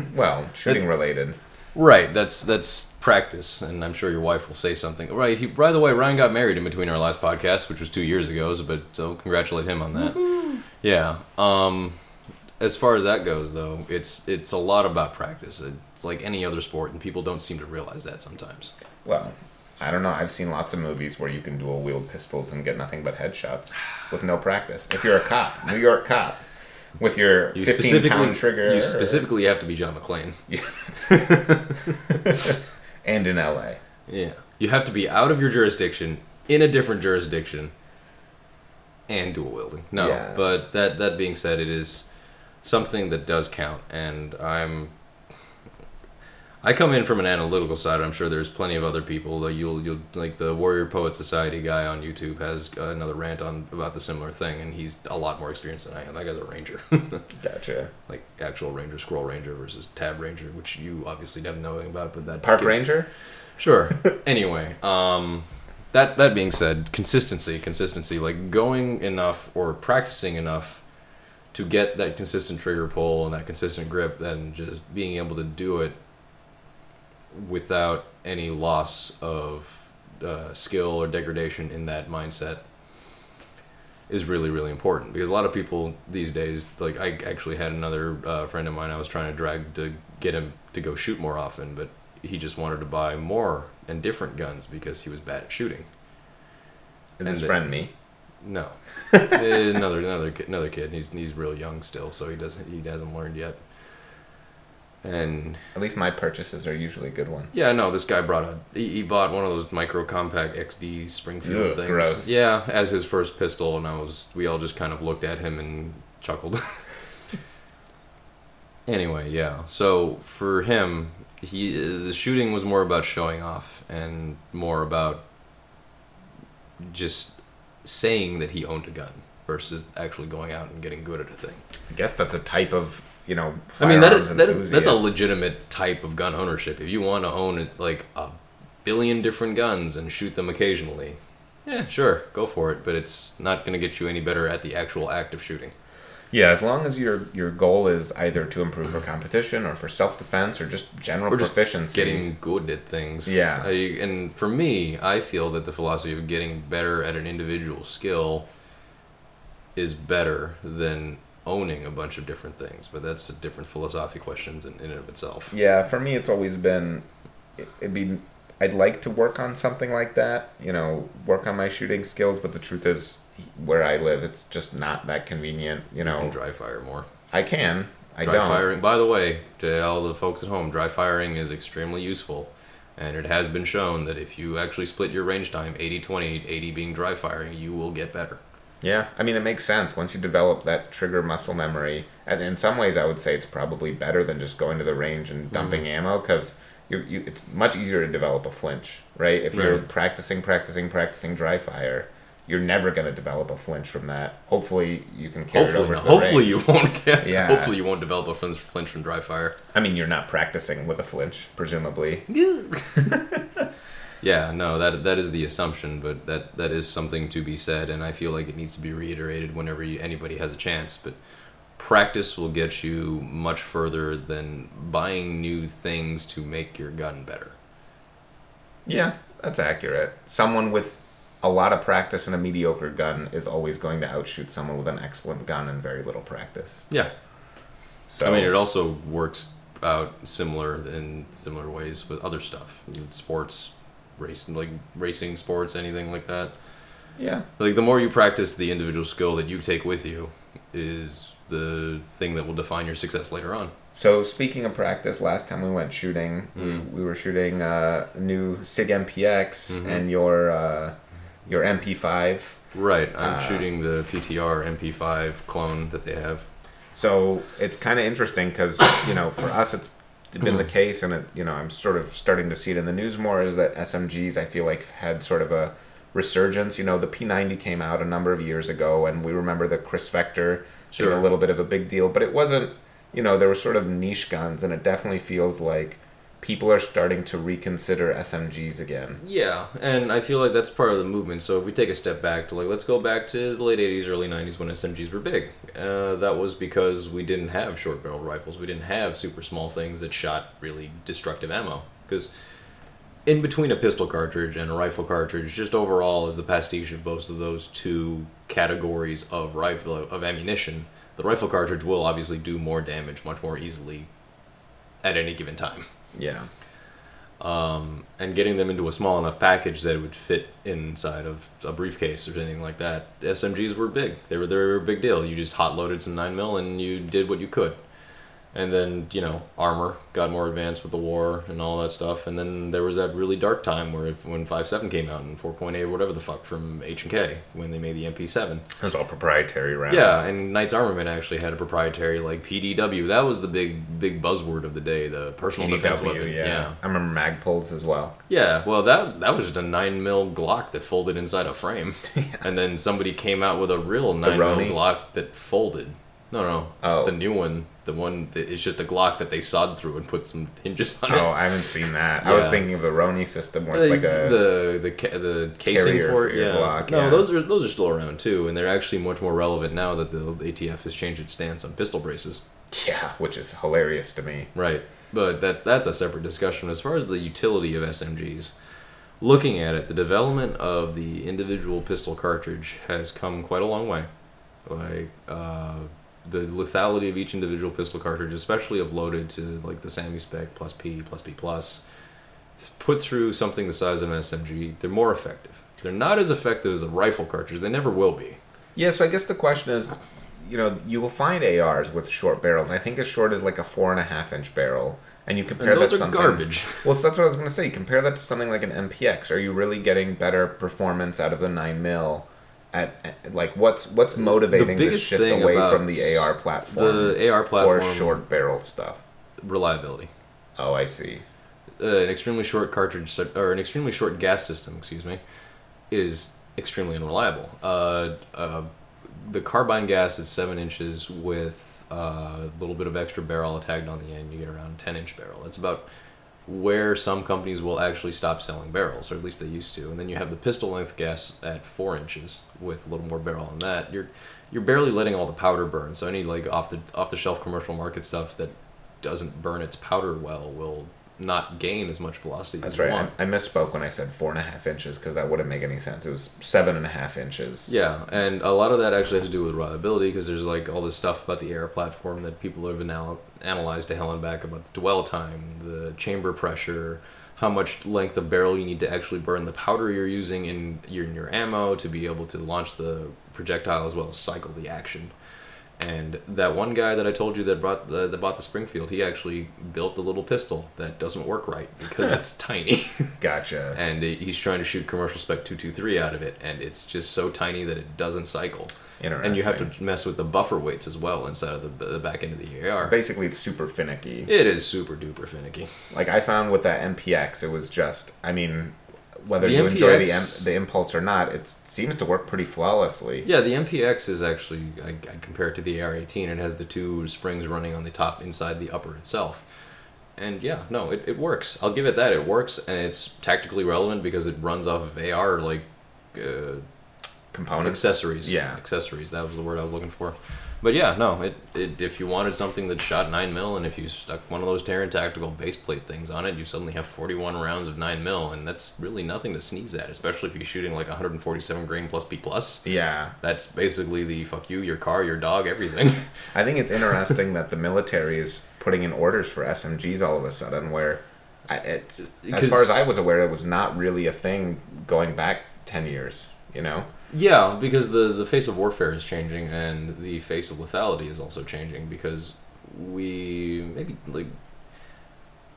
well shooting related. Right, that's that's practice, and I'm sure your wife will say something. Right, he, by the way, Ryan got married in between our last podcast, which was two years ago. So, but so congratulate him on that. Yeah. Um, as far as that goes, though, it's it's a lot about practice. It's like any other sport, and people don't seem to realize that sometimes. Well, I don't know. I've seen lots of movies where you can dual wield pistols and get nothing but headshots with no practice. If you're a cop, New York cop, with your You 15 specifically pound trigger, you specifically have to be John McClane. Yeah, and in LA. Yeah. You have to be out of your jurisdiction in a different jurisdiction and dual wielding. No, Yeah. but that that being said, it is something that does count and I'm I come in from an analytical side. I'm sure there's plenty of other people. Like you'll you'll like the Warrior Poet Society guy on YouTube has another rant on about the similar thing, and he's a lot more experienced than I am. That guy's a ranger, Gotcha. like actual ranger, scroll ranger versus tab ranger, which you obviously have knowing about. But that Park gives- Ranger? Sure. anyway, um, that that being said, consistency, consistency, like going enough or practicing enough to get that consistent trigger pull and that consistent grip, then just being able to do it without any loss of uh, skill or degradation in that mindset is really really important because a lot of people these days like i actually had another uh, friend of mine i was trying to drag to get him to go shoot more often but he just wanted to buy more and different guns because he was bad at shooting Is And his the- friend me? No, another another another kid. He's he's real young still, so he doesn't he hasn't learned yet. And At least my purchases are usually good ones. yeah, no, this guy brought a he, he bought one of those micro compact XD Springfield Ugh, things. gross. Yeah, as his first pistol, and I was we all just kind of looked at him and chuckled. anyway, yeah. So for him, he the shooting was more about showing off and more about just saying that he owned a gun versus actually going out and getting good at a thing. I guess that's a type of you know. I mean that, firearms that that's a legitimate type of gun ownership. If you want to own like a billion different guns and shoot them occasionally, yeah, sure, go for it. But it's not going to get you any better at the actual act of shooting. Yeah, as long as your your goal is either to improve for competition or for self defense or just general Or just proficiency. Getting good at things. Yeah. Uh, I, and for me, I feel that the philosophy of getting better at an individual skill is better than owning a bunch of different things. But that's a different philosophy questions in, in and of itself. Yeah, for me, it's always been. it- It'd be. I'd like to work on something like that. You know, work on my shooting skills. But the truth is, where I live, it's just not that convenient. You You can know, dry fire more. I can. I dry don't. Dry firing. By the way, to all the folks at home, dry firing is extremely useful. And it has been shown that if you actually split your range time 80 20, 80 being dry firing, you will get better. Yeah, I mean, it makes sense once you develop that trigger muscle memory. And in some ways, I would say it's probably better than just going to the range and dumping Mm-hmm. ammo because you, you, it's much easier to develop a flinch, right? If you're Right. practicing, practicing, practicing dry fire, you're never going to develop a flinch from that. Hopefully, you can carry it Hopefully, over to the hopefully range. you won't get. Yeah. Hopefully you won't develop a flinch, flinch from dry fire. I mean, you're not practicing with a flinch, presumably. Yeah, no, that that is the assumption, but that that is something to be said, and I feel like it needs to be reiterated whenever you, anybody has a chance. But practice will get you much further than buying new things to make your gun better. Yeah, that's accurate. Someone with a lot of practice and a mediocre gun is always going to outshoot someone with an excellent gun and very little practice. Yeah, So I mean, it also works out similar in similar ways with other stuff, sports, racing, like racing sports, anything like that. yeah, Like the more you practice, the individual skill that you take with you is the thing that will define your success later on. So speaking of practice, last time we went shooting, Mm. we, we were shooting uh, a new Sig MPX Mhm. and your uh, your MP5. Right, I'm Uh, shooting the PTR MP5 clone that they have. So it's kind of interesting because you know for us it's been the case, and it, you know I'm sort of starting to see it in the news more is that SMGs I feel like had sort of a resurgence. You know the P90 came out a number of years ago, and we remember the Kriss Vector being a little bit of a big deal, but it wasn't. You know there were sort of niche guns, and it definitely feels like people are starting to reconsider SMGs again. Yeah, and I feel like that's part of the movement. So if we take a step back to like, let's go back to the late '80s, early '90s when SMGs were big. Uh, that was because we didn't have short barrel rifles. We didn't have super small things that shot really destructive ammo. Because in between a pistol cartridge and a rifle cartridge, just overall is the pastiche of both of those two categories of rifle of ammunition. The rifle cartridge will obviously do more damage much more easily at any given time Yeah. um, and getting them into a small enough package that it would fit inside of a briefcase or anything like that. SMGs were big. They were they were a big deal. You just hot loaded some nine mil and you did what you could. And then you know armor got more advanced with the war and all that stuff. And then there was that really dark time where if, when five seven came out and four point eight or whatever the fuck from H and K when they made the MP seven. It was all proprietary rounds. Yeah, and Knights Armament actually had a proprietary like PDW. That was the big big buzzword of the day. The personal defense weapon. yeah. yeah. I remember Magpul's as well. Yeah, well, that that was just a nine mil Glock that folded inside a frame, and then somebody came out with a real nine mil Glock that folded. No, no, Oh. the new one, the one that is just a Glock that they sawed through and put some hinges on Oh, it. Oh, I haven't seen that. I was thinking of the Roni system where it's like a the the ca- the casing for it. your yeah. Glock, no, yeah. those are those are still around too, and they're actually much more relevant now that the ATF has changed its stance on pistol braces. yeah, which is hilarious to me. Right. But that that's a separate discussion. As far as the utility of SMGs, looking at it, the development of the individual pistol cartridge has come quite a long way. Like uh, the lethality of each individual pistol cartridge, especially if loaded to like the SAAMI spec plus P plus P plus, put through something the size of an SMG, they're more effective. They're not as effective as a rifle cartridge. They never will be. Yeah, so I guess the question is, you know, you will find ARs with short barrels. I think as short as like a four and a half inch barrel, and you compare And those that are to something. garbage. Well, so that's what I was going to say. Compare that to something like an MPX. Are you really getting better performance out of the nine mil? At, at- like what's what's motivating the biggest shift away from the AR platform? the AR platform- for short barrel stuff. Reliability. Oh, I see. uh, an extremely short cartridge or an extremely short gas system, excuse me, is extremely unreliable. Uh, uh, the carbine gas is seven inches with uh, a little bit of extra barrel tagged on the end. You get around ten inch barrel. That's about where some companies will actually stop selling barrels, or at least they used to. And then you have the pistol length gas at four inches with a little more barrel on that. You're you're barely letting all the powder burn. So any like off the off the shelf commercial market stuff that doesn't burn its powder well will not gain as much velocity That's as you right. want. I, I misspoke when I said four and a half inches because that wouldn't make any sense. It was seven and a half inches. Yeah, and a lot of that actually has to do with reliability because there's like all this stuff about the AR platform that people have anal- analyzed to hell and back about the dwell time, the chamber pressure, how much length of barrel you need to actually burn the powder you're using in your, in your ammo to be able to launch the projectile as well as cycle the action. And that one guy that I told you that brought the that bought the Springfield, he actually built the little pistol that doesn't work right because it's tiny. Gotcha. and he's trying to shoot commercial spec 223 out of it and it's just so tiny that it doesn't cycle Interesting. and you have to mess with the buffer weights as well inside of the, the back end of the AR. Basically, it's super finicky. It is super duper finicky. Like I found with that MPX, it was just. I mean, whether The you enjoy the M- the impulse or not, it seems to work pretty flawlessly. Yeah, the MPX is actually I, I compare it to the AR18. It has the two springs running on the top inside the upper itself. And yeah, no, it, it works. I'll give it that. It works and it's tactically relevant because it runs off of AR like uh, Components. accessories. Yeah. accessories. That was the word I was looking for. But yeah, no. It, it if you wanted something that shot nine mil, and if you stuck one of those Taran tactical base plate things on it, you suddenly have forty one rounds of nine mil, and that's really nothing to sneeze at. Especially if you're shooting like 147 grain plus P plus. Yeah, That's basically the fuck you, your car, your dog, everything. I think it's interesting that the military is putting in orders for SMGs all of a sudden. Where I, it's as far as I was aware, it was not really a thing going back ten years. You know. Yeah, because the the face of warfare is changing, and the face of lethality is also changing because we maybe like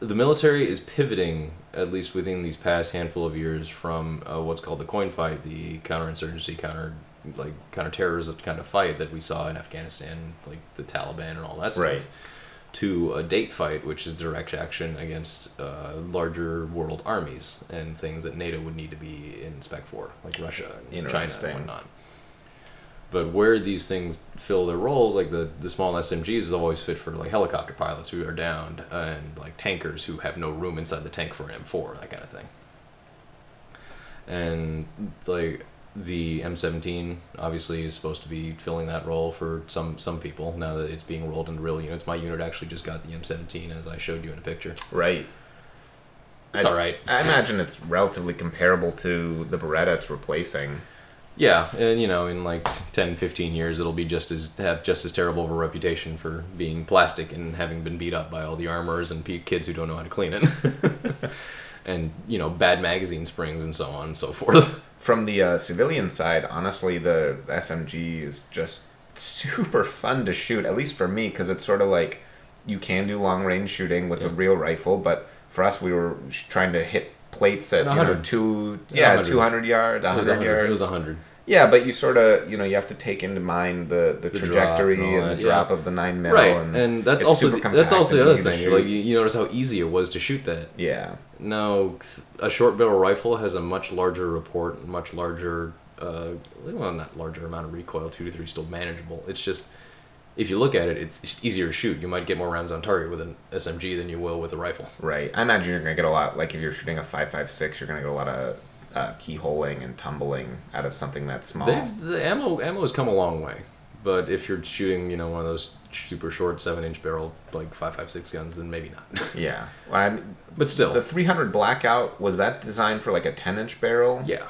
the military is pivoting at least within these past handful of years from uh, what's called the coin fight, the counterinsurgency, counter like counterterrorism kind of fight that we saw in Afghanistan, like the Taliban and all that stuff. Right. To a date fight, which is direct action against uh, larger world armies and things that NATO would need to be in spec for, like Russia and China and whatnot. But where these things fill their roles, like the, the small SMGs, is always fit for like helicopter pilots who are downed and like tankers who have no room inside the tank for an M4, that kind of thing. And like the M17 obviously is supposed to be filling that role for some some people now that it's being rolled into real units. My unit actually just got the M17 as I showed you in a picture. Right. It's all right. I imagine it's relatively comparable to the Beretta it's replacing. Yeah, and you know, in like 10, 15 years, it'll be just as have just as terrible of a reputation for being plastic and having been beat up by all the armors and kids who don't know how to clean it, and you know, bad magazine springs and so on and so forth. From the uh, civilian side, honestly, the SMG is just super fun to shoot, at least for me, because it's sort of like you can do long range shooting with a real rifle, but for us, we were trying to hit plates at you know 100. two yeah 100. two hundred yards, It was 100. yards. It was hundred. Yeah, but you sort of you know you have to take into mind the the, The drop trajectory and and, the drop yeah. of the nine mil, Right, and, and, that's also the, that's also the other thing. Like you, you notice how easy it was to shoot that. yeah, No, a short barrel rifle has a much larger report, much larger, uh, well, not larger amount of recoil. Two to three is still manageable. It's just if you look at it, it's easier to shoot. You might get more rounds on target with an SMG than you will with a rifle. right. I imagine you're gonna get a lot. Like if you're shooting a five five six, you're gonna get a lot of uh, keyholing and tumbling out of something that small. They've, the ammo ammo has come a long way, but if you're shooting, you know, one of those super short seven inch barrel like five five six guns, then maybe not. Yeah, well, I mean, but still, the 300 blackout was that designed for like a 10 inch barrel? Yeah.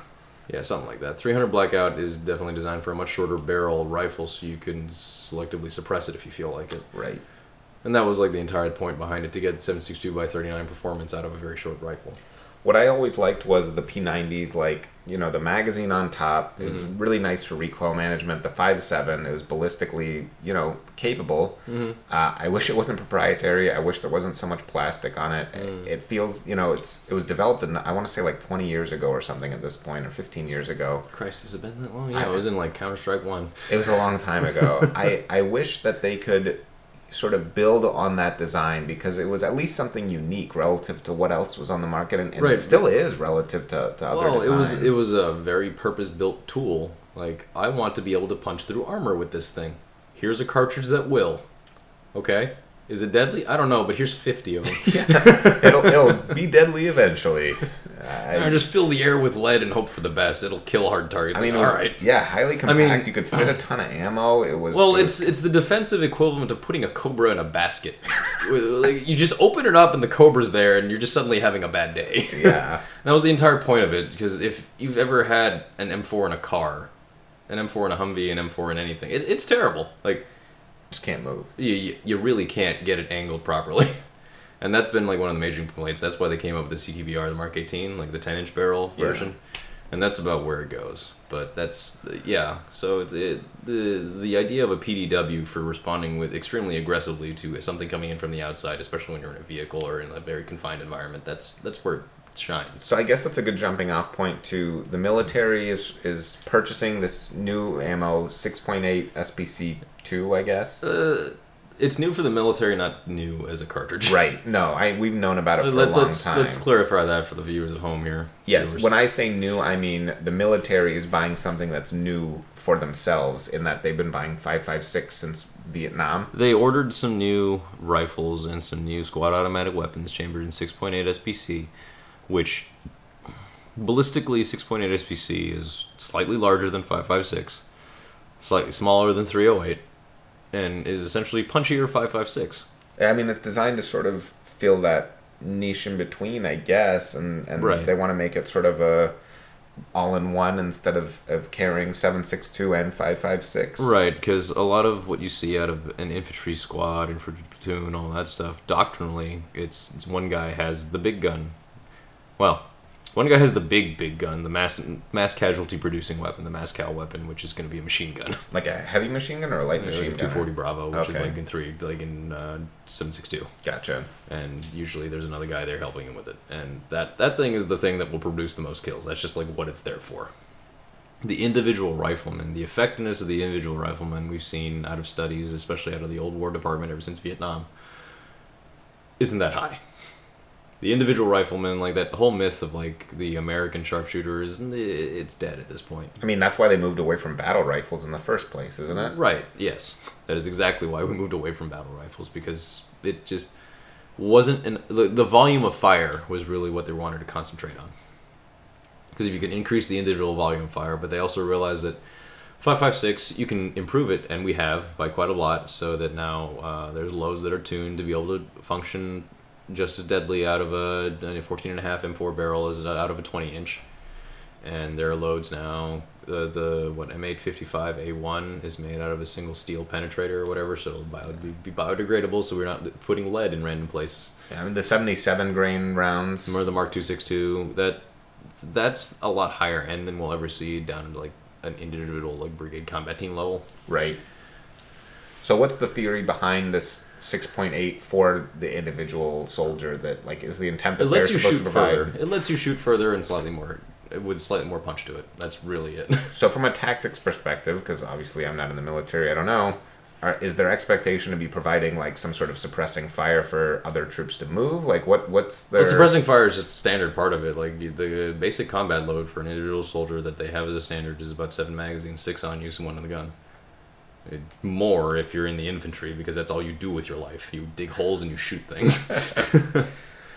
Yeah, something like that. 300 Blackout is definitely designed for a much shorter barrel rifle so you can selectively suppress it if you feel like it. Right. And that was like the entire point behind it to get 762 by 39 performance out of a very short rifle. What I always liked was the P90s, like you know the magazine on top. It was Mm-hmm. really nice for recoil management. The 5.7, it was ballistically you know capable. Mm-hmm. Uh, I wish it wasn't proprietary. I wish there wasn't so much plastic on it. Mm. It feels you know it's it was developed in I want to say like 20 years ago or something at this point or 15 years ago. Christ, has it been that long? Yeah, it was in like Counter Strike One. It was a long time ago. I, I wish that they could sort of build on that design because it was at least something unique relative to what else was on the market and, and Right. it still is relative to, to other designs. Well, it was it was a very purpose built tool. Like I want to be able to punch through armor with this thing. Here's a cartridge that will. Okay, is it deadly? I don't know, but here's fifty of them. it'll, it'll be deadly eventually. I, Or just fill the air with lead and hope for the best. It'll kill hard targets. I mean, Like, was, all right. yeah, highly compact. mean- you could fit a ton of ammo. It was Well, it it's was- it's the defensive equivalent of putting a cobra in a basket. like, you just open it up and the cobra's there, and you're just suddenly having a bad day. yeah. That was the entire point of it. Because if you've ever had an M4 in a car, an M4 in a Humvee, an M4 in anything, it, it's terrible. Like Just can't move. you, you you really can't get it angled properly. And that's been like one of the major complaints. That's why they came up with the CQBR, the Mark 18, like the 10 inch barrel Yeah. version. And that's about where it goes. But that's yeah. So it's it, the the idea of a PDW for responding with extremely aggressively to something coming in from the outside, especially when you're in a vehicle or in a very confined environment. That's that's where it shines. So I guess that's a good jumping off point to the military is is purchasing this new ammo 6.8 SPC 2, I guess. Uh, it's new for the military, not new as a cartridge. Right. No, I we've known about it for Let, a long us time. let's clarify that for the viewers at home here. Yes, Viewers. when I say new, I mean the military is buying something that's new for themselves in that they've been buying 5.56 since Vietnam. They ordered some new rifles and some new squad automatic weapons chambered in 6.8 SPC, which ballistically 6.8 SPC is slightly larger than 5.56, slightly smaller than 308, and is essentially punchier 5.56. I mean, it's designed to sort of fill that niche in between, I guess, and, and Right. they want to make it sort of a all-in-one instead of, of carrying 7.62 and 5.56. Right, because a lot of what you see out of an infantry squad, infantry platoon, all that stuff, doctrinally, it's, it's one guy has the big gun. Well, one guy has the big, big gun, the mass mass casualty producing weapon, the mass cal weapon, which is going to be a machine gun, Like a heavy machine gun or a light machine gun? 240 Bravo, which is like in three, like in uh, 762, Gotcha. and usually there's another guy there helping him with it, and that that thing is the thing that will produce the most kills. That's just like what it's there for. The individual rifleman, the effectiveness of the individual rifleman, we've seen out of studies, especially out of the old War Department ever since Vietnam, isn't that high. The individual rifleman, like that whole myth of like the American sharpshooter, is it's dead at this point. I mean, that's why they moved away from battle rifles in the first place, isn't it? Right. Yes, that is exactly why we moved away from battle rifles because it just wasn't an the, the volume of fire was really what they wanted to concentrate on. Because if you can increase the individual volume of fire, but they also realized that 556 you can improve it, and we have by quite a lot, so that now uh, there's loads that are tuned to be able to function just as deadly out of a, 14 and a half M4 barrel as out of a 20 inch and there are loads now. The the what M855A1 is made out of a single steel penetrator or whatever, so it'll bio, be, be biodegradable. So we're not putting lead in random places. Yeah, I mean, the 77 grain rounds. Remember the Mark 262? That that's a lot higher end than we'll ever see down to like an individual like brigade combat team level. Right. So what's the theory behind this 6.8 for the individual soldier that like is the intent that It they're lets you supposed shoot to provide? further. It lets you shoot further and slightly more with slightly more punch to it. That's really it. So from a tactics perspective, because obviously I'm not in the military, I don't know. Are, is there expectation to be providing like some sort of suppressing fire for other troops to move? Like what? What's their Well, suppressing fire is just a standard part of it. Like the basic combat load for an individual soldier that they have as a standard is about seven magazines, six on use and one in the gun. It- more if you're in the infantry because that's all you do with your life. You dig holes and you shoot things.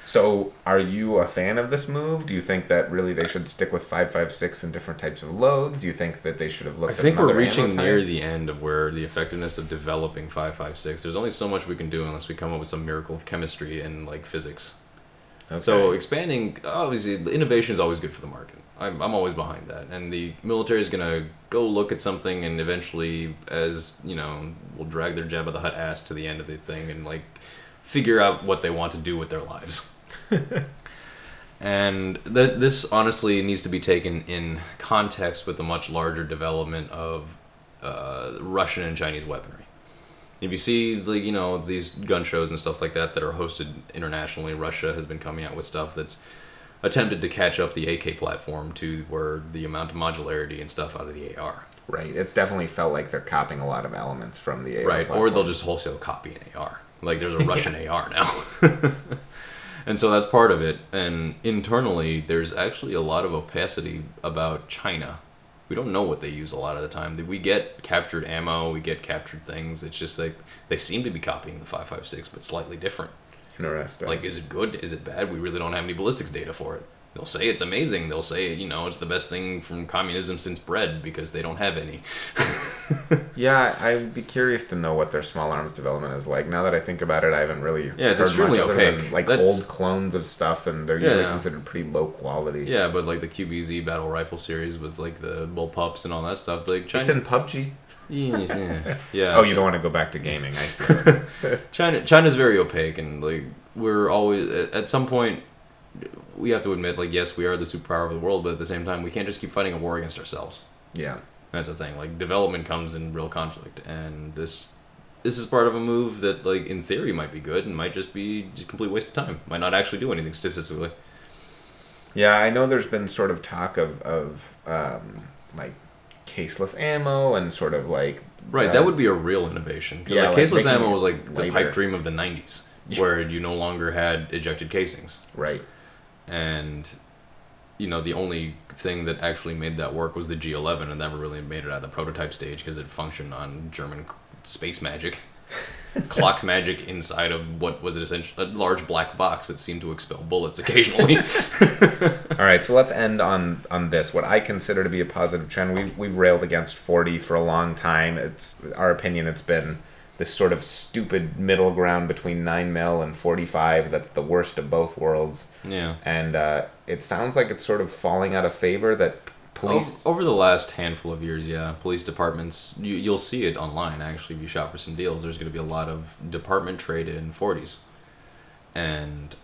So, are you a fan of this move? Do you think that really they should stick with 5.56 and different types of loads? Do you think that they should have looked at I think we're reaching near the end of where the effectiveness of developing 556. There's only so much we can do unless we come up with some miracle of chemistry and like physics. Okay. So expanding, obviously, innovation is always good for the market. I'm, I'm always behind that, and the military is gonna go look at something, and eventually, as you know, will drag their Jabba the Hutt ass to the end of the thing, and like figure out what they want to do with their lives. And th- this honestly needs to be taken in context with the much larger development of uh, Russian and Chinese weaponry. If you see, like you know, these gun shows and stuff like that that are hosted internationally, Russia has been coming out with stuff that's attempted to catch up the AK platform to where the amount of modularity and stuff out of the AR. Right. It's definitely felt like they're copying a lot of elements from the AR. right or they'll just wholesale copy an ar like there's a russian ar now. And so that's part of it. And internally there's actually a lot of opacity about china. We don't know what they use a lot of the time. We get captured ammo we get captured things. It's just like they seem to be copying the 556 but slightly different interesting. like is it good is it bad we really don't have any ballistics data for it they'll say it's amazing they'll say you know it's the best thing from communism since bread because they don't have any yeah, I'd be curious to know what their small arms development is like. Now that I think about it, I haven't really Yeah, it's extremely much opaque. than, like That's- old clones of stuff, and they're usually Yeah. considered pretty low quality. Yeah, but like the QBZ battle rifle series with like the bullpups and all that stuff, like China. It's in PUBG. Yes, yeah. yeah. Oh, you don't want to go back to gaming. I see. how. China. China's very opaque, and like we're always at at some point we have to admit, like yes, we are the superpower of the world, but at the same time, we can't just keep fighting a war against ourselves. yeah. That's the thing. Like development comes in real conflict, and this this is part of a move that, like in theory, might be good and might just be a complete waste of time. Might not actually do anything statistically. Yeah, I know there's been sort of talk of, of um, like caseless ammo and sort of like Right, uh, that would be a real innovation. Because Yeah, like, caseless ammo was like the pipe dream of the '90s, Yeah. where you no longer had ejected casings, right. and you know the only thing that actually made that work was the G11, and never really made it out of the prototype stage because it functioned on German space magic, clock magic inside of what was it essentially a large black box that seemed to expel bullets occasionally. All right, so let's end on on this. What I consider to be a positive trend. We we railed against 40 for a long time. It's our opinion. It's been this sort of stupid middle ground between 9 mil and 45. That's the worst of both worlds. yeah. And uh, it sounds like it's sort of falling out of favor. That police. Over the last handful of years, yeah, police departments, you, you'll see it online actually. If you shop for some deals, there's going to be a lot of department trade in 40s. And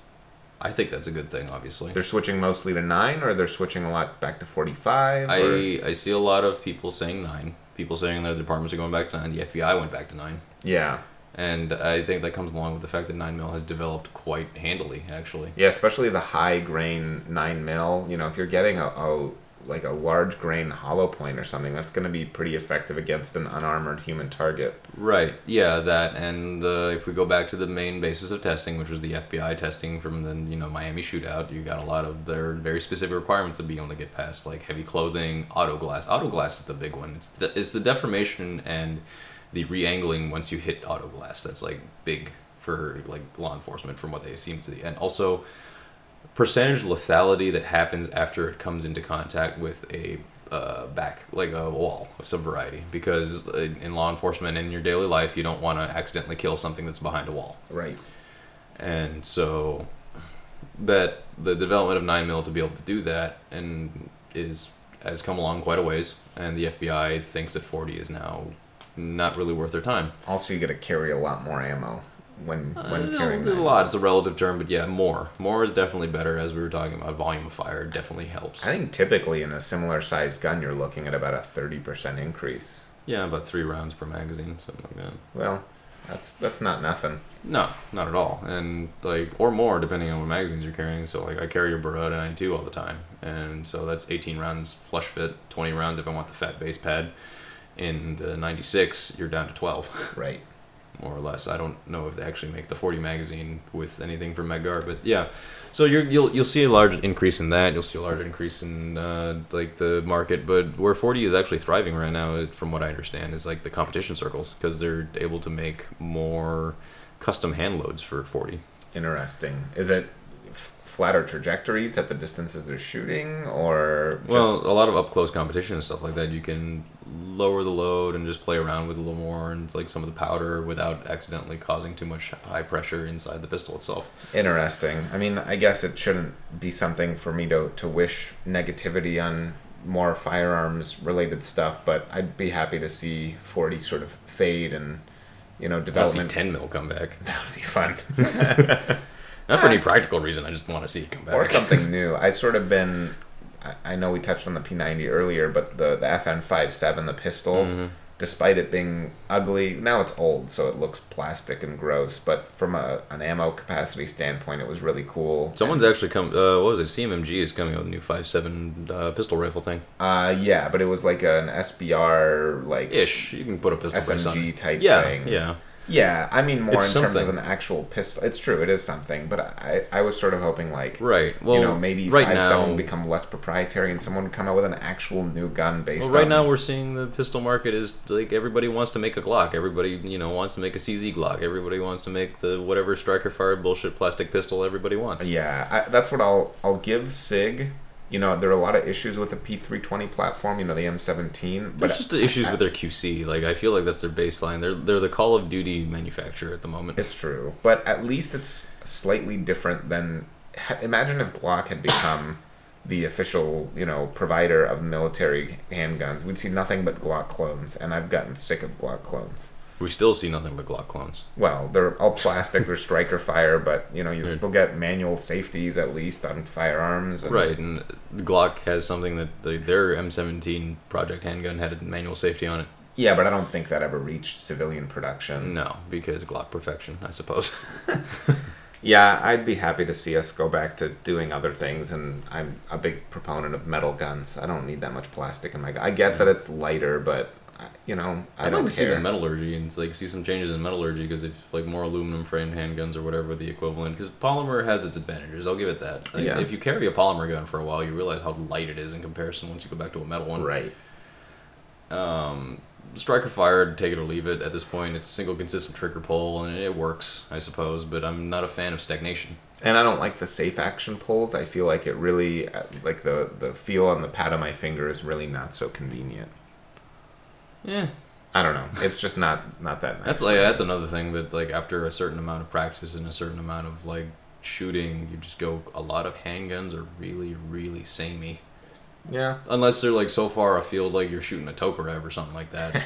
I think that's a good thing, obviously. They're switching mostly to nine, or they're switching a lot back to 45. or- I, I see a lot of people saying 9. People saying their departments are going back to 9. The FBI went back to 9. yeah, And I think that comes along with the fact that 9 mil has developed quite handily, actually. yeah, especially the high grain nine mil. You know, if you're getting a, a like a large grain hollow point or something, that's going to be pretty effective against an unarmored human target. Right. Yeah, that and uh, if we go back to the main basis of testing, which was the FBI testing from the you know Miami shootout, you got a lot of their very specific requirements to be able to get past, like heavy clothing, auto glass. Auto glass is the big one. It's the, it's the deformation and the re-angling once you hit auto glass. That's like big for like law enforcement from what they seem to be, and also percentage lethality that happens after it comes into contact with a uh, back like a wall of some variety because in law enforcement and in your daily life you don't want to accidentally kill something that's behind a wall. Right. and so that the development of 9 mil to be able to do that and is has come along quite a ways and the FBI thinks that 40 is now not really worth their time. Also, you got to carry a lot more ammo when when no, carrying a that. lot it's a relative term but yeah more more is definitely better as we were talking about volume of fire definitely helps I think typically in a similar sized gun, you're looking at about a thirty percent increase. yeah about three rounds per magazine something like that Well, that's that's not nothing. No, not at all. And like, or more depending on what magazines you're carrying. So like, I carry a Beretta 92 all the time, and so that's 18 rounds flush fit, 20 rounds if I want the fat base pad. In the 96, you're down to 12, Right. More or less. I don't know if they actually make the 40 magazine with anything from Mec-Gar, but yeah. So you're, you'll you'll see a large increase in that. You'll see a large increase in uh, like the market, but where 40 is actually thriving right now, from what I understand, is like the competition circles because they're able to make more custom hand loads for 40. Interesting. Is it flatter trajectories at the distances they're shooting, or just Well, a lot of up close competition and stuff like that, you can lower the load and just play around with a little more and like some of the powder without accidentally causing too much high pressure inside the pistol itself. interesting? I mean, I guess it shouldn't be something for me to to wish negativity on more firearms related stuff, but I'd be happy to see 40 sort of fade and you know I'll see 10 mil come back. That would be fun. Not for any practical reason. I just want to see it come back. or something new. I sort of been. I- know we touched on the P90 earlier, but the the FN57, the pistol, Mm-hmm. despite it being ugly, now it's old, so it looks plastic and gross. But from a an ammo capacity standpoint, it was really cool. Someone's actually come. Uh, what was it? CMMG is coming out with a new 5.7 uh, pistol rifle thing. Uh, yeah, but it was like an SBR like Ish. You can put a pistol. SMG it. type Yeah, thing. yeah. Yeah, I mean more It's in terms of an actual pistol. It's true, it is something, but I I was sort of hoping like Right. Well, you know maybe right five now, seven become less proprietary and someone would come out with an actual new gun based. Well, right on, now we're seeing the pistol market is like everybody wants to make a Glock. Everybody, you know, wants to make a CZ Glock. Everybody wants to make the whatever striker fired bullshit plastic pistol everybody wants. Yeah, I, that's what I'll I'll give Sig. You know, there are a lot of issues with the P320 platform. You know, the M17, but There's just issues with their QC. Like I feel like that's their baseline. They're they're the Call of Duty manufacturer at the moment. It's true, but at least it's slightly different than. Imagine if Glock had become the official, you know, provider of military handguns. We'd see nothing but Glock clones, and I've gotten sick of Glock clones. We still see nothing but Glock clones. Well, they're all plastic, they're striker fire, but you know, you still get manual safeties at least on firearms. And, Right, and Glock has something that the, their M17 Project handgun had a manual safety on it. Yeah, but I don't think that ever reached civilian production. No, because Glock perfection, I suppose. Yeah, I'd be happy to see us go back to doing other things, and I'm a big proponent of metal guns. I don't need that much plastic in my gun. I get that mm. it's lighter, but you know, I I'd don't like to see the metallurgy and like see some changes in metallurgy because if like more aluminum framed handguns or whatever the equivalent because polymer has its advantages. I'll give it that. Like, Yeah. If you carry a polymer gun for a while, you realize how light it is in comparison once you go back to a metal one. right. Um, striker fired, take it or leave it. At this point, it's a single consistent trigger pull and it works, I suppose. But I'm not a fan of stagnation. And I don't like the safe action pulls. I feel like it really, uh, like the the feel on the pad of my finger is really not so convenient. Yeah, I don't know. It's just not not that nice. That's like that's another thing that like after a certain amount of practice and a certain amount of like shooting, you just go. A lot of handguns are really really samey. yeah. Unless they're like so far afield, like you're shooting a Tokarev or something like that.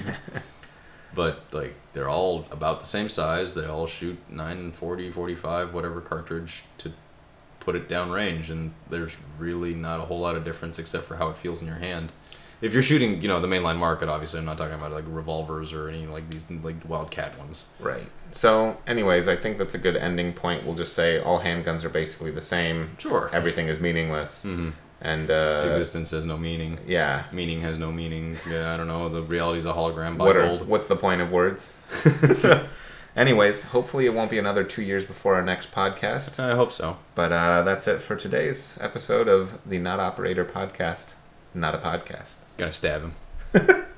but like they're all about the same size. They all shoot 9, 40, 45, whatever cartridge to put it down range, and there's really not a whole lot of difference except for how it feels in your hand. If you're shooting, you know, the mainline market, obviously, I'm not talking about like revolvers or any like these like wildcat ones. Right. So, anyways, I think that's a good ending point. We'll just say all handguns are basically the same. Sure. Everything is meaningless, Mhm. and uh, Existence has no meaning. yeah. Meaning has no meaning. Yeah, I don't know. The reality is a hologram by What are, gold. what's the point of words? Anyways, hopefully it won't be another two years before our next podcast. I hope so. But uh, that's it for today's episode of the Not Operator podcast. Not a podcast. Gonna stab him.